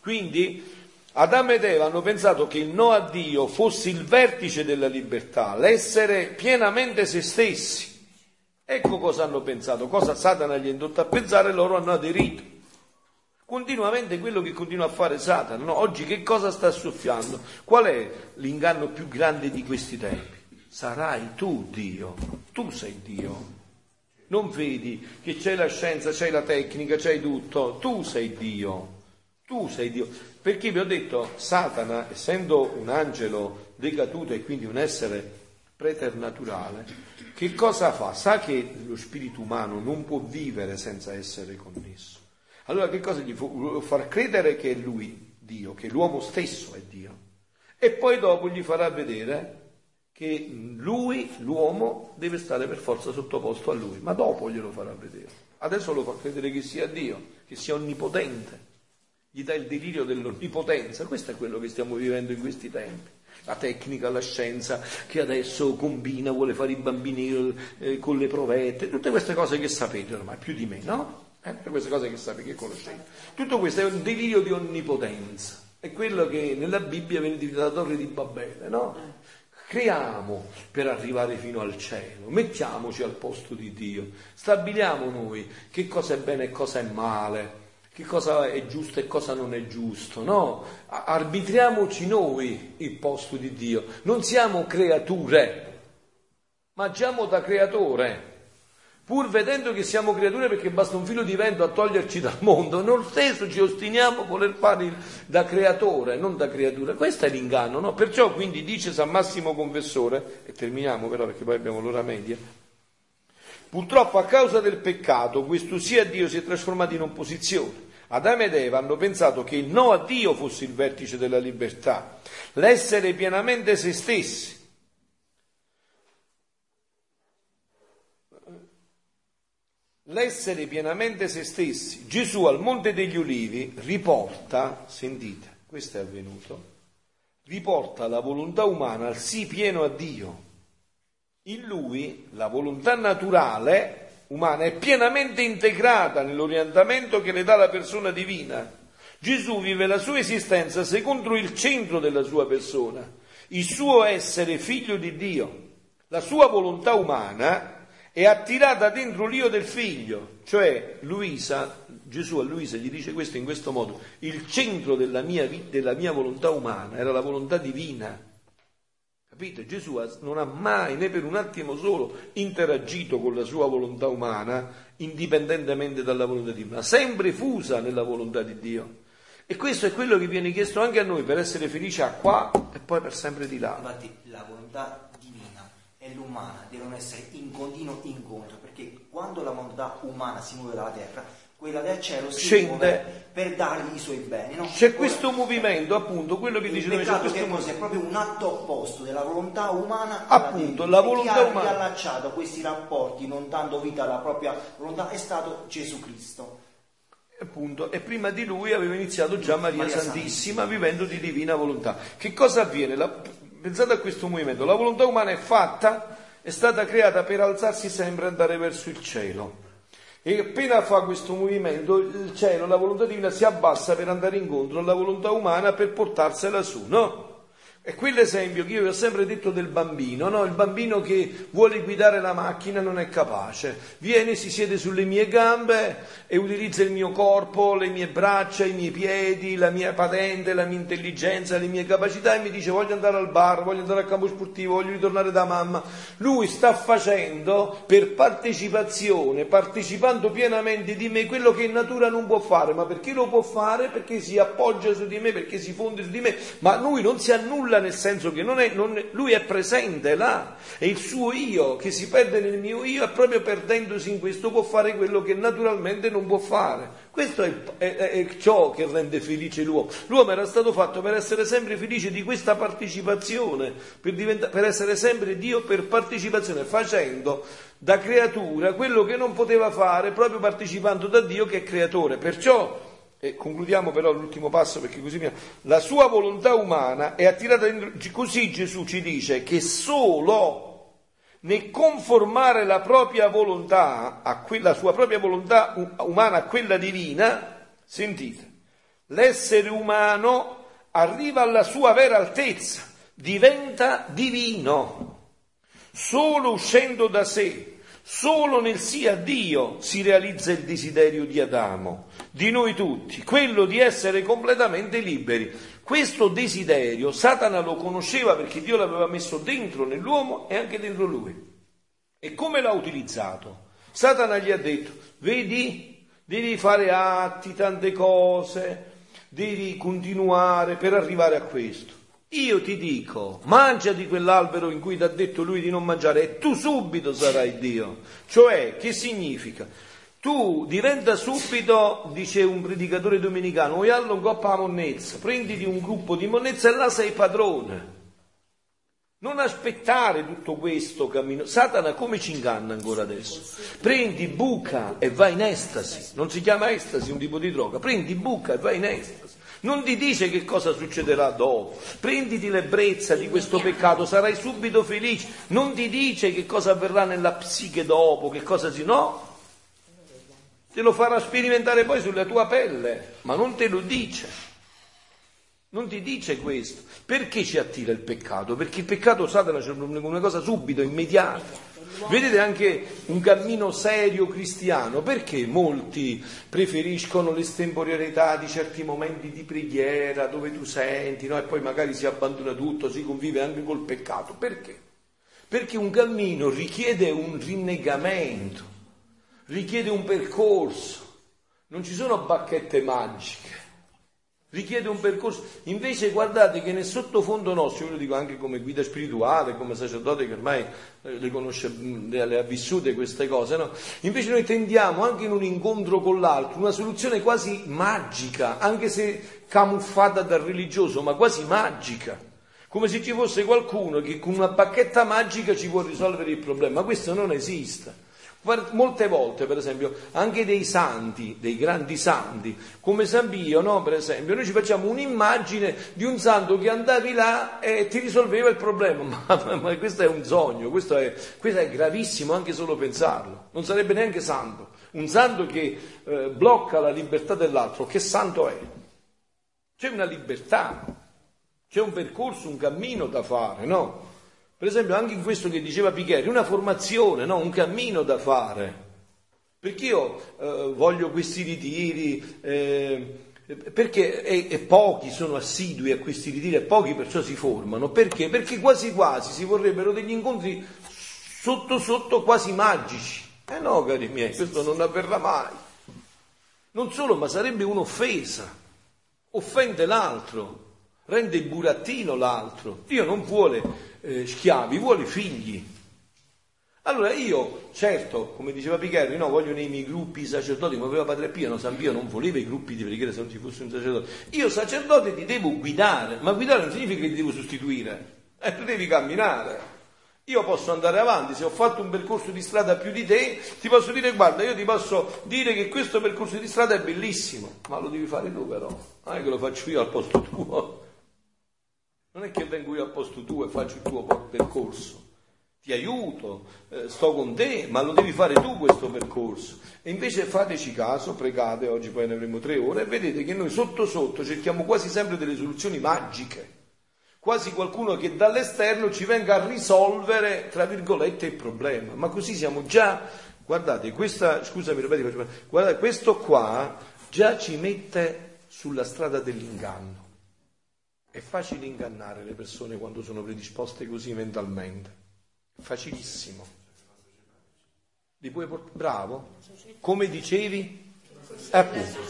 Quindi Adamo ed Eva hanno pensato che il no a Dio fosse il vertice della libertà, l'essere pienamente se stessi. Ecco cosa hanno pensato, cosa Satana gli ha indotto a pensare, loro hanno aderito. Continuamente quello che continua a fare Satana. No? Oggi che cosa sta soffiando? Qual è l'inganno più grande di questi tempi? Sarai tu Dio, tu sei Dio. Non vedi che c'è la scienza, c'è la tecnica, c'è tutto, tu sei Dio. Tu sei Dio. Perché vi ho detto, Satana, essendo un angelo decaduto e quindi un essere preternaturale, che cosa fa? Sa che lo spirito umano non può vivere senza essere connesso. Allora che cosa gli fa? Far credere che è lui Dio, che l'uomo stesso è Dio. E poi dopo gli farà vedere che lui, l'uomo, deve stare per forza sottoposto a lui, ma dopo glielo farà vedere. Adesso lo fa credere che sia Dio, che sia onnipotente, gli dà il delirio dell'onnipotenza, questo è quello che stiamo vivendo in questi tempi. La tecnica, la scienza che adesso combina, vuole fare i bambini eh, con le provette, tutte queste cose che sapete ormai, più di me, no? Eh? Tutte queste cose che sapete, che conoscete. Tutto questo è un delirio di onnipotenza, è quello che nella Bibbia viene detto la torre di Babele, no? Creiamo per arrivare fino al cielo, mettiamoci al posto di Dio, stabiliamo noi che cosa è bene e cosa è male, che cosa è giusto e cosa non è giusto, no? Arbitriamoci noi il posto di Dio, non siamo creature, ma agiamo da creatore pur vedendo che siamo creature perché basta un filo di vento a toglierci dal mondo, noi stesso ci ostiniamo a voler fare da creatore, non da creatura. Questo è l'inganno, no? Perciò quindi dice San Massimo Confessore, e terminiamo però perché poi abbiamo l'ora media, purtroppo a causa del peccato questo sì a Dio si è trasformato in opposizione. Adamo ed Eva hanno pensato che il no a Dio fosse il vertice della libertà, l'essere pienamente se stessi l'essere pienamente se stessi. Gesù al Monte degli Ulivi riporta, sentite, questo è avvenuto, riporta la volontà umana al sì pieno a Dio. In lui la volontà naturale umana è pienamente integrata nell'orientamento che le dà la persona divina. Gesù vive la sua esistenza secondo il centro della sua persona, il suo essere figlio di Dio. La sua volontà umana è attirata dentro l'io del figlio, cioè Luisa, Gesù a Luisa gli dice questo in questo modo, il centro della mia, della mia volontà umana era la volontà divina. Capite? Gesù non ha mai, né per un attimo solo, interagito con la sua volontà umana indipendentemente dalla volontà divina, sempre fusa nella volontà di Dio. E questo è quello che viene chiesto anche a noi per essere felici a qua e poi per sempre di là. Infatti la volontà l'umana devono essere in continuo incontro, perché quando la volontà umana si muove dalla terra, quella del cielo si Scende. muove per dargli i suoi beni. No? C'è Ora, questo movimento, appunto, quello che dice il peccato che cosa? È proprio un atto opposto della volontà umana appunto, la volontà chi umana. ha riallacciato questi rapporti, non dando vita alla propria volontà, è stato Gesù Cristo. Appunto, e prima di lui aveva iniziato già Maria, Maria Santissima, Santissima, vivendo di divina volontà. Che cosa avviene? La, Pensate a questo movimento, la volontà umana è fatta, è stata creata per alzarsi sempre e andare verso il cielo. E appena fa questo movimento, il cielo, la volontà divina si abbassa per andare incontro alla volontà umana per portarsela su, no? È quell'esempio che io vi ho sempre detto del bambino, no? Il bambino che vuole guidare la macchina non è capace. Viene, si siede sulle mie gambe e utilizza il mio corpo, le mie braccia, i miei piedi, la mia patente, la mia intelligenza, le mie capacità e mi dice voglio andare al bar, voglio andare al campo sportivo, voglio ritornare da mamma. Lui sta facendo per partecipazione, partecipando pienamente di me quello che in natura non può fare, ma perché lo può fare? Perché si appoggia su di me, perché si fonde su di me, ma lui non si annulla nulla nel senso che non è, non, lui è presente là e il suo io che si perde nel mio io è proprio perdendosi in questo può fare quello che naturalmente non può fare. Questo è, è, è ciò che rende felice l'uomo. L'uomo era stato fatto per essere sempre felice di questa partecipazione, per, per essere sempre Dio per partecipazione, facendo da creatura quello che non poteva fare proprio partecipando da Dio che è creatore. Perciò e concludiamo però l'ultimo passo perché così mi... la sua volontà umana è attirata dentro, così Gesù ci dice che solo nel conformare la propria volontà, a quella, la sua propria volontà umana a quella divina, sentite, l'essere umano arriva alla sua vera altezza, diventa divino. Solo uscendo da sé, solo nel sì a Dio si realizza il desiderio di Adamo, di noi tutti, quello di essere completamente liberi. Questo desiderio Satana lo conosceva perché Dio l'aveva messo dentro nell'uomo e anche dentro lui. E come l'ha utilizzato? Satana gli ha detto, vedi, devi fare atti, tante cose, devi continuare per arrivare a questo. Io ti dico, mangia di quell'albero in cui ti ha detto lui di non mangiare e tu subito sarai Dio. Cioè, che significa? Tu diventa subito, dice un predicatore domenicano, vuoi un coppa la monnezza, prenditi un gruppo di monnezza e là sei padrone. Non aspettare tutto questo cammino. Satana come ci inganna ancora adesso? Prendi, buca e vai in estasi. Non si chiama estasi un tipo di droga. Prendi, buca e vai in estasi. Non ti dice che cosa succederà dopo. Prenditi l'ebbrezza di questo peccato, sarai subito felice. Non ti dice che cosa avverrà nella psiche dopo, che cosa si... No, te lo farà sperimentare poi sulla tua pelle, ma non te lo dice. Non ti dice questo. Perché ci attira il peccato? Perché il peccato Satana c'è una cosa subito, immediata. Vedete anche un cammino serio cristiano, perché molti preferiscono l'estemporaneità di certi momenti di preghiera dove tu senti no? e poi magari si abbandona tutto, si convive anche col peccato. Perché? Perché un cammino richiede un rinnegamento, richiede un percorso, non ci sono bacchette magiche richiede un percorso. Invece guardate che nel sottofondo nostro, io lo dico anche come guida spirituale, come sacerdote che ormai eh, le conosce, le ha vissute queste cose, no? Invece noi tendiamo anche in un incontro con l'altro una soluzione quasi magica, anche se camuffata dal religioso, ma quasi magica. Come se ci fosse qualcuno che con una bacchetta magica ci può risolvere il problema, ma questo non esiste. Molte volte, per esempio, anche dei santi, dei grandi santi, come San Pio, no? per esempio, noi ci facciamo un'immagine di un santo che andavi là e ti risolveva il problema, (laughs) ma, ma questo è un sogno, questo è, questo è, gravissimo anche solo pensarlo, non sarebbe neanche santo. Un santo che eh, blocca la libertà dell'altro, che santo è? C'è una libertà, c'è un percorso, un cammino da fare, no? Per esempio anche in questo che diceva Picheri, una formazione, no? un cammino da fare. Perché io eh, voglio questi ritiri? Eh, perché e, e, pochi sono assidui a questi ritiri e pochi perciò si formano. Perché? Perché quasi quasi si vorrebbero degli incontri sotto sotto quasi magici. Eh no, cari miei, questo non avverrà mai. Non solo, ma sarebbe un'offesa. Offende l'altro, rende burattino l'altro. Dio non vuole eh, schiavi, vuole figli. Allora io, certo, come diceva Pichelli, no, voglio nei miei gruppi i sacerdoti, come aveva Padre Pio, no, San Pio non voleva i gruppi di preghiera se non ci fosse un sacerdote. Io sacerdote ti devo guidare, ma guidare non significa che ti devo sostituire, eh, tu devi camminare. Io posso andare avanti, se ho fatto un percorso di strada più di te, ti posso dire guarda, io ti posso dire che questo percorso di strada è bellissimo, ma lo devi fare tu però, non è che lo faccio io al posto tuo. Non è che vengo io al posto tuo e faccio il tuo percorso. Ti aiuto, eh, sto con te, ma lo devi fare tu questo percorso. E invece fateci caso, pregate, oggi poi ne avremo tre ore, e vedete che noi sotto sotto cerchiamo quasi sempre delle soluzioni magiche. Quasi qualcuno che dall'esterno ci venga a risolvere, tra virgolette, il problema. Ma così siamo già, guardate, questa, scusami, ripeti, guardate, questo qua già ci mette sulla strada dell'inganno. È facile ingannare le persone quando sono predisposte così mentalmente. Facilissimo. Li puoi portare? Bravo? Come dicevi? Appunto.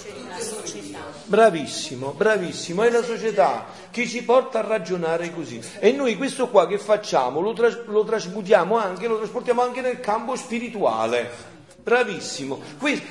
Bravissimo, bravissimo. È la società che ci porta a ragionare così. E noi questo qua che facciamo lo, tras- lo trasmutiamo anche, lo trasportiamo anche nel campo spirituale bravissimo.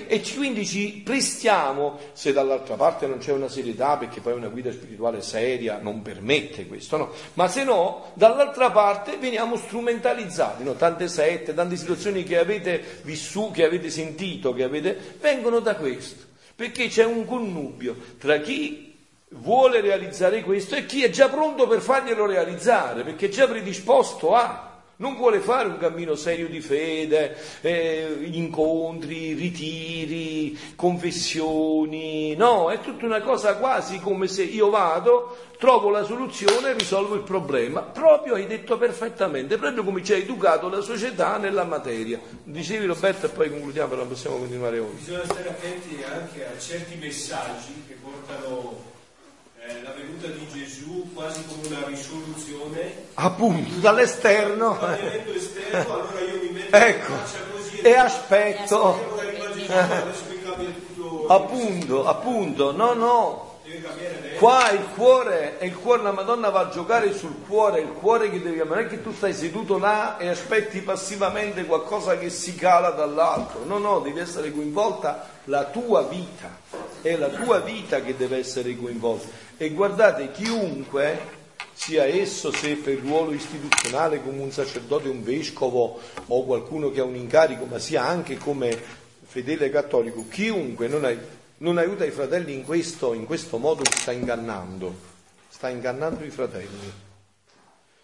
E quindi ci prestiamo, se dall'altra parte non c'è una serietà, perché poi una guida spirituale seria non permette questo, no? Ma se no, dall'altra parte veniamo strumentalizzati, no? Tante sette, tante situazioni che avete vissuto, che avete sentito, che avete, vengono da questo. Perché c'è un connubio tra chi vuole realizzare questo e chi è già pronto per farglielo realizzare, perché è già predisposto a. non vuole fare un cammino serio di fede, eh, incontri, ritiri, confessioni, no, è tutta una cosa quasi come se io vado, trovo la soluzione e risolvo il problema. Proprio hai detto perfettamente, proprio come ci ha educato la società nella materia. Dicevi Roberto e poi concludiamo, però possiamo continuare oggi. Bisogna stare attenti anche a certi messaggi che portano eh, la venuta di Gesù quasi come una risoluzione. Appunto, dall'esterno. Esterno, allora io mi metto Ecco. così E aspetto. Cambia tutto. Appunto, appunto, no, no. Qua il cuore, il cuore, la Madonna va a giocare sul cuore, il cuore che devi amare, non è che tu stai seduto là e aspetti passivamente qualcosa che si cala dall'altro, no, no, devi essere coinvolta la tua vita, è la tua vita che deve essere coinvolta. E guardate, chiunque, sia esso se per ruolo istituzionale come un sacerdote, un vescovo o qualcuno che ha un incarico, ma sia anche come fedele cattolico, chiunque non, ai- non aiuta i fratelli in questo, in questo modo li sta ingannando, sta ingannando i fratelli.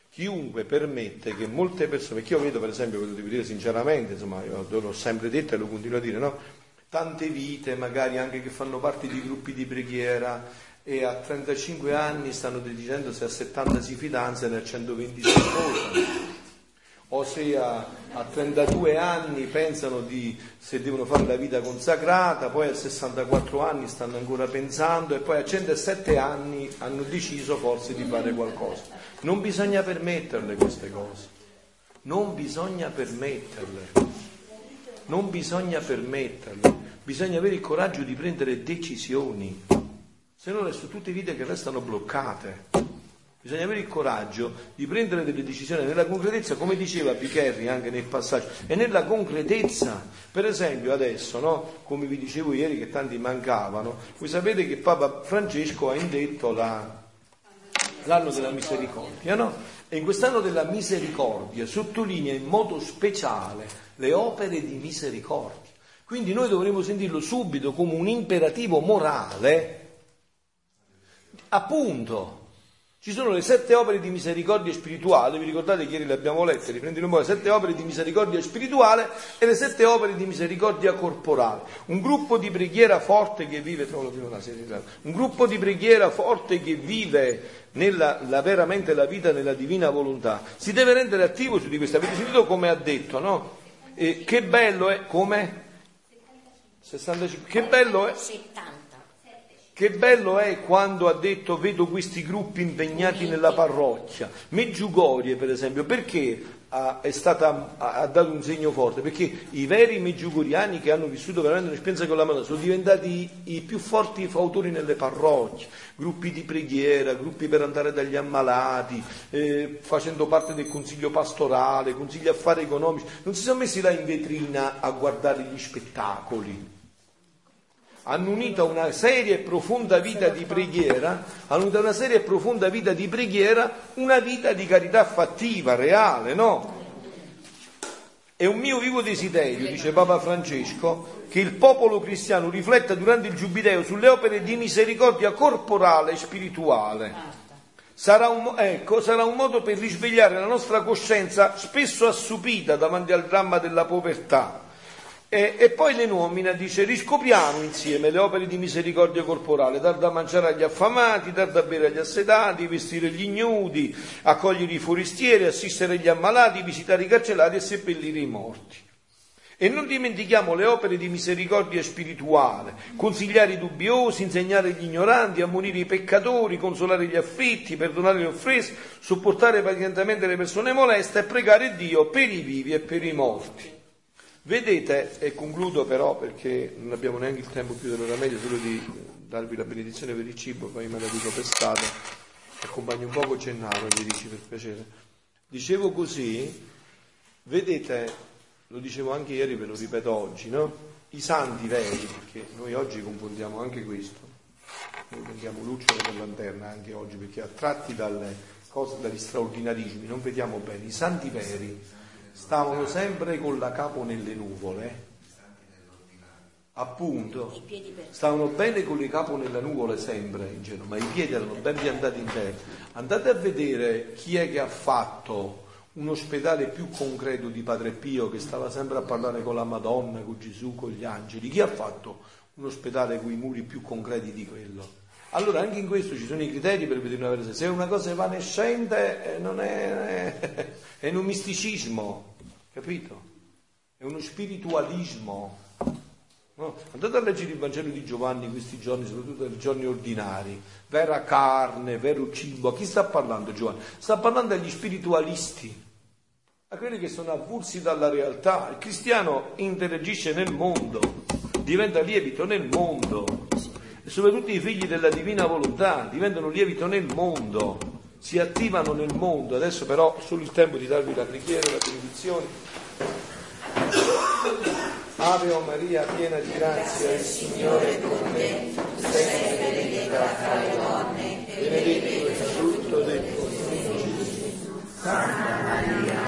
Chiunque permette che molte persone, perché io vedo per esempio, ve lo devo dire sinceramente, insomma, io l'ho sempre detto e lo continuo a dire, no? Tante vite, magari anche che fanno parte di gruppi di preghiera e a 35 anni stanno decidendosi a 70 si fidanzano e a 120 si sposano o se a, a 32 anni pensano di se devono fare la vita consacrata, poi a 64 anni stanno ancora pensando e poi a 107 anni hanno deciso forse di fare qualcosa. Non bisogna permetterle queste cose, non bisogna permetterle, non bisogna permetterle, bisogna avere il coraggio di prendere decisioni, se no restano tutte vite che restano bloccate. Bisogna avere il coraggio di prendere delle decisioni nella concretezza, come diceva Picherri anche nel passaggio, e nella concretezza. Per esempio adesso, no? come vi dicevo ieri che tanti mancavano, voi sapete che Papa Francesco ha indetto la- l'anno della misericordia, no? E in quest'anno della misericordia sottolinea in modo speciale le opere di misericordia. Quindi noi dovremmo sentirlo subito come un imperativo morale, appunto. Ci sono le sette opere di misericordia spirituale, vi ricordate che ieri le abbiamo lette, riprendete un po' le sette opere di misericordia spirituale e le sette opere di misericordia corporale. Un gruppo di preghiera forte che vive, un gruppo di preghiera forte che vive nella, la- veramente la vita nella divina volontà, si deve rendere attivo su di questo. Avete sentito come ha detto, no? E che bello è, come? 65, che bello è? 70. Che bello è quando ha detto vedo questi gruppi impegnati nella parrocchia. Meggiugorie, per esempio, perché ha, stata, ha, dato un segno forte? Perché i veri meggiugoriani che hanno vissuto veramente un'esperienza con la Madonna sono diventati i più forti fautori nelle parrocchie, gruppi di preghiera, gruppi per andare dagli ammalati, eh, facendo parte del consiglio pastorale, consigli affari economici. Non si sono messi là in vetrina a guardare gli spettacoli hanno unito una seria e profonda vita di preghiera, hanno unito una seria e profonda vita di preghiera una vita di carità fattiva, reale, no? È un mio vivo desiderio, dice Papa Francesco, che il popolo cristiano rifletta durante il giubileo sulle opere di misericordia corporale e spirituale. Sarà un, ecco, sarà un modo per risvegliare la nostra coscienza spesso assupita davanti al dramma della povertà. E, e poi le nomina, dice, riscopriamo insieme le opere di misericordia corporale, dar da mangiare agli affamati, dar da bere agli assetati, vestire gli ignudi, accogliere i forestieri, assistere gli ammalati, visitare i carcerati e seppellire i morti. E non dimentichiamo le opere di misericordia spirituale, consigliare i dubbiosi, insegnare gli ignoranti, ammonire i peccatori, consolare gli afflitti, perdonare le offese, sopportare pazientemente le persone moleste e pregare Dio per i vivi e per i morti. Vedete, e concludo però perché non abbiamo neanche il tempo più dell'ora media, solo di darvi la benedizione per il cibo, poi me la dico per strada, accompagno un poco Gennaro, gli dici per piacere. Dicevo così, vedete, lo dicevo anche ieri, ve lo ripeto oggi, no? I santi veri, perché noi oggi confondiamo anche questo, noi prendiamo lucciole per lanterna anche oggi, perché attratti dalle cose, dagli straordinarismi, non vediamo bene. I santi veri stavano sempre con la capo nelle nuvole, appunto, stavano bene con le capo nelle nuvole sempre in cielo, ma i piedi erano ben piantati in terra. Andate a vedere chi è che ha fatto un ospedale più concreto di Padre Pio che stava sempre a parlare con la Madonna, con Gesù, con gli angeli? Chi ha fatto un ospedale con i muri più concreti di quello? Allora anche in questo ci sono i criteri per vedere una vera Se è una cosa evanescente eh, non è, è, (laughs) è un misticismo, capito? È uno spiritualismo. No? Andate a leggere il Vangelo di Giovanni questi giorni, soprattutto nei giorni ordinari. Vera carne, vero cibo. A chi sta parlando Giovanni? Sta parlando agli spiritualisti, a quelli che sono avulsi dalla realtà. Il cristiano interagisce nel mondo, diventa lievito nel mondo e soprattutto i figli della divina volontà diventano lievito nel mondo, si attivano nel mondo. Adesso però solo il tempo di darvi la preghiera, la benedizione. Ave o Maria, piena di grazia, il Signore è con te, sei benedetta tra le donne, benedetto il frutto del tuo Signore. Santa Maria,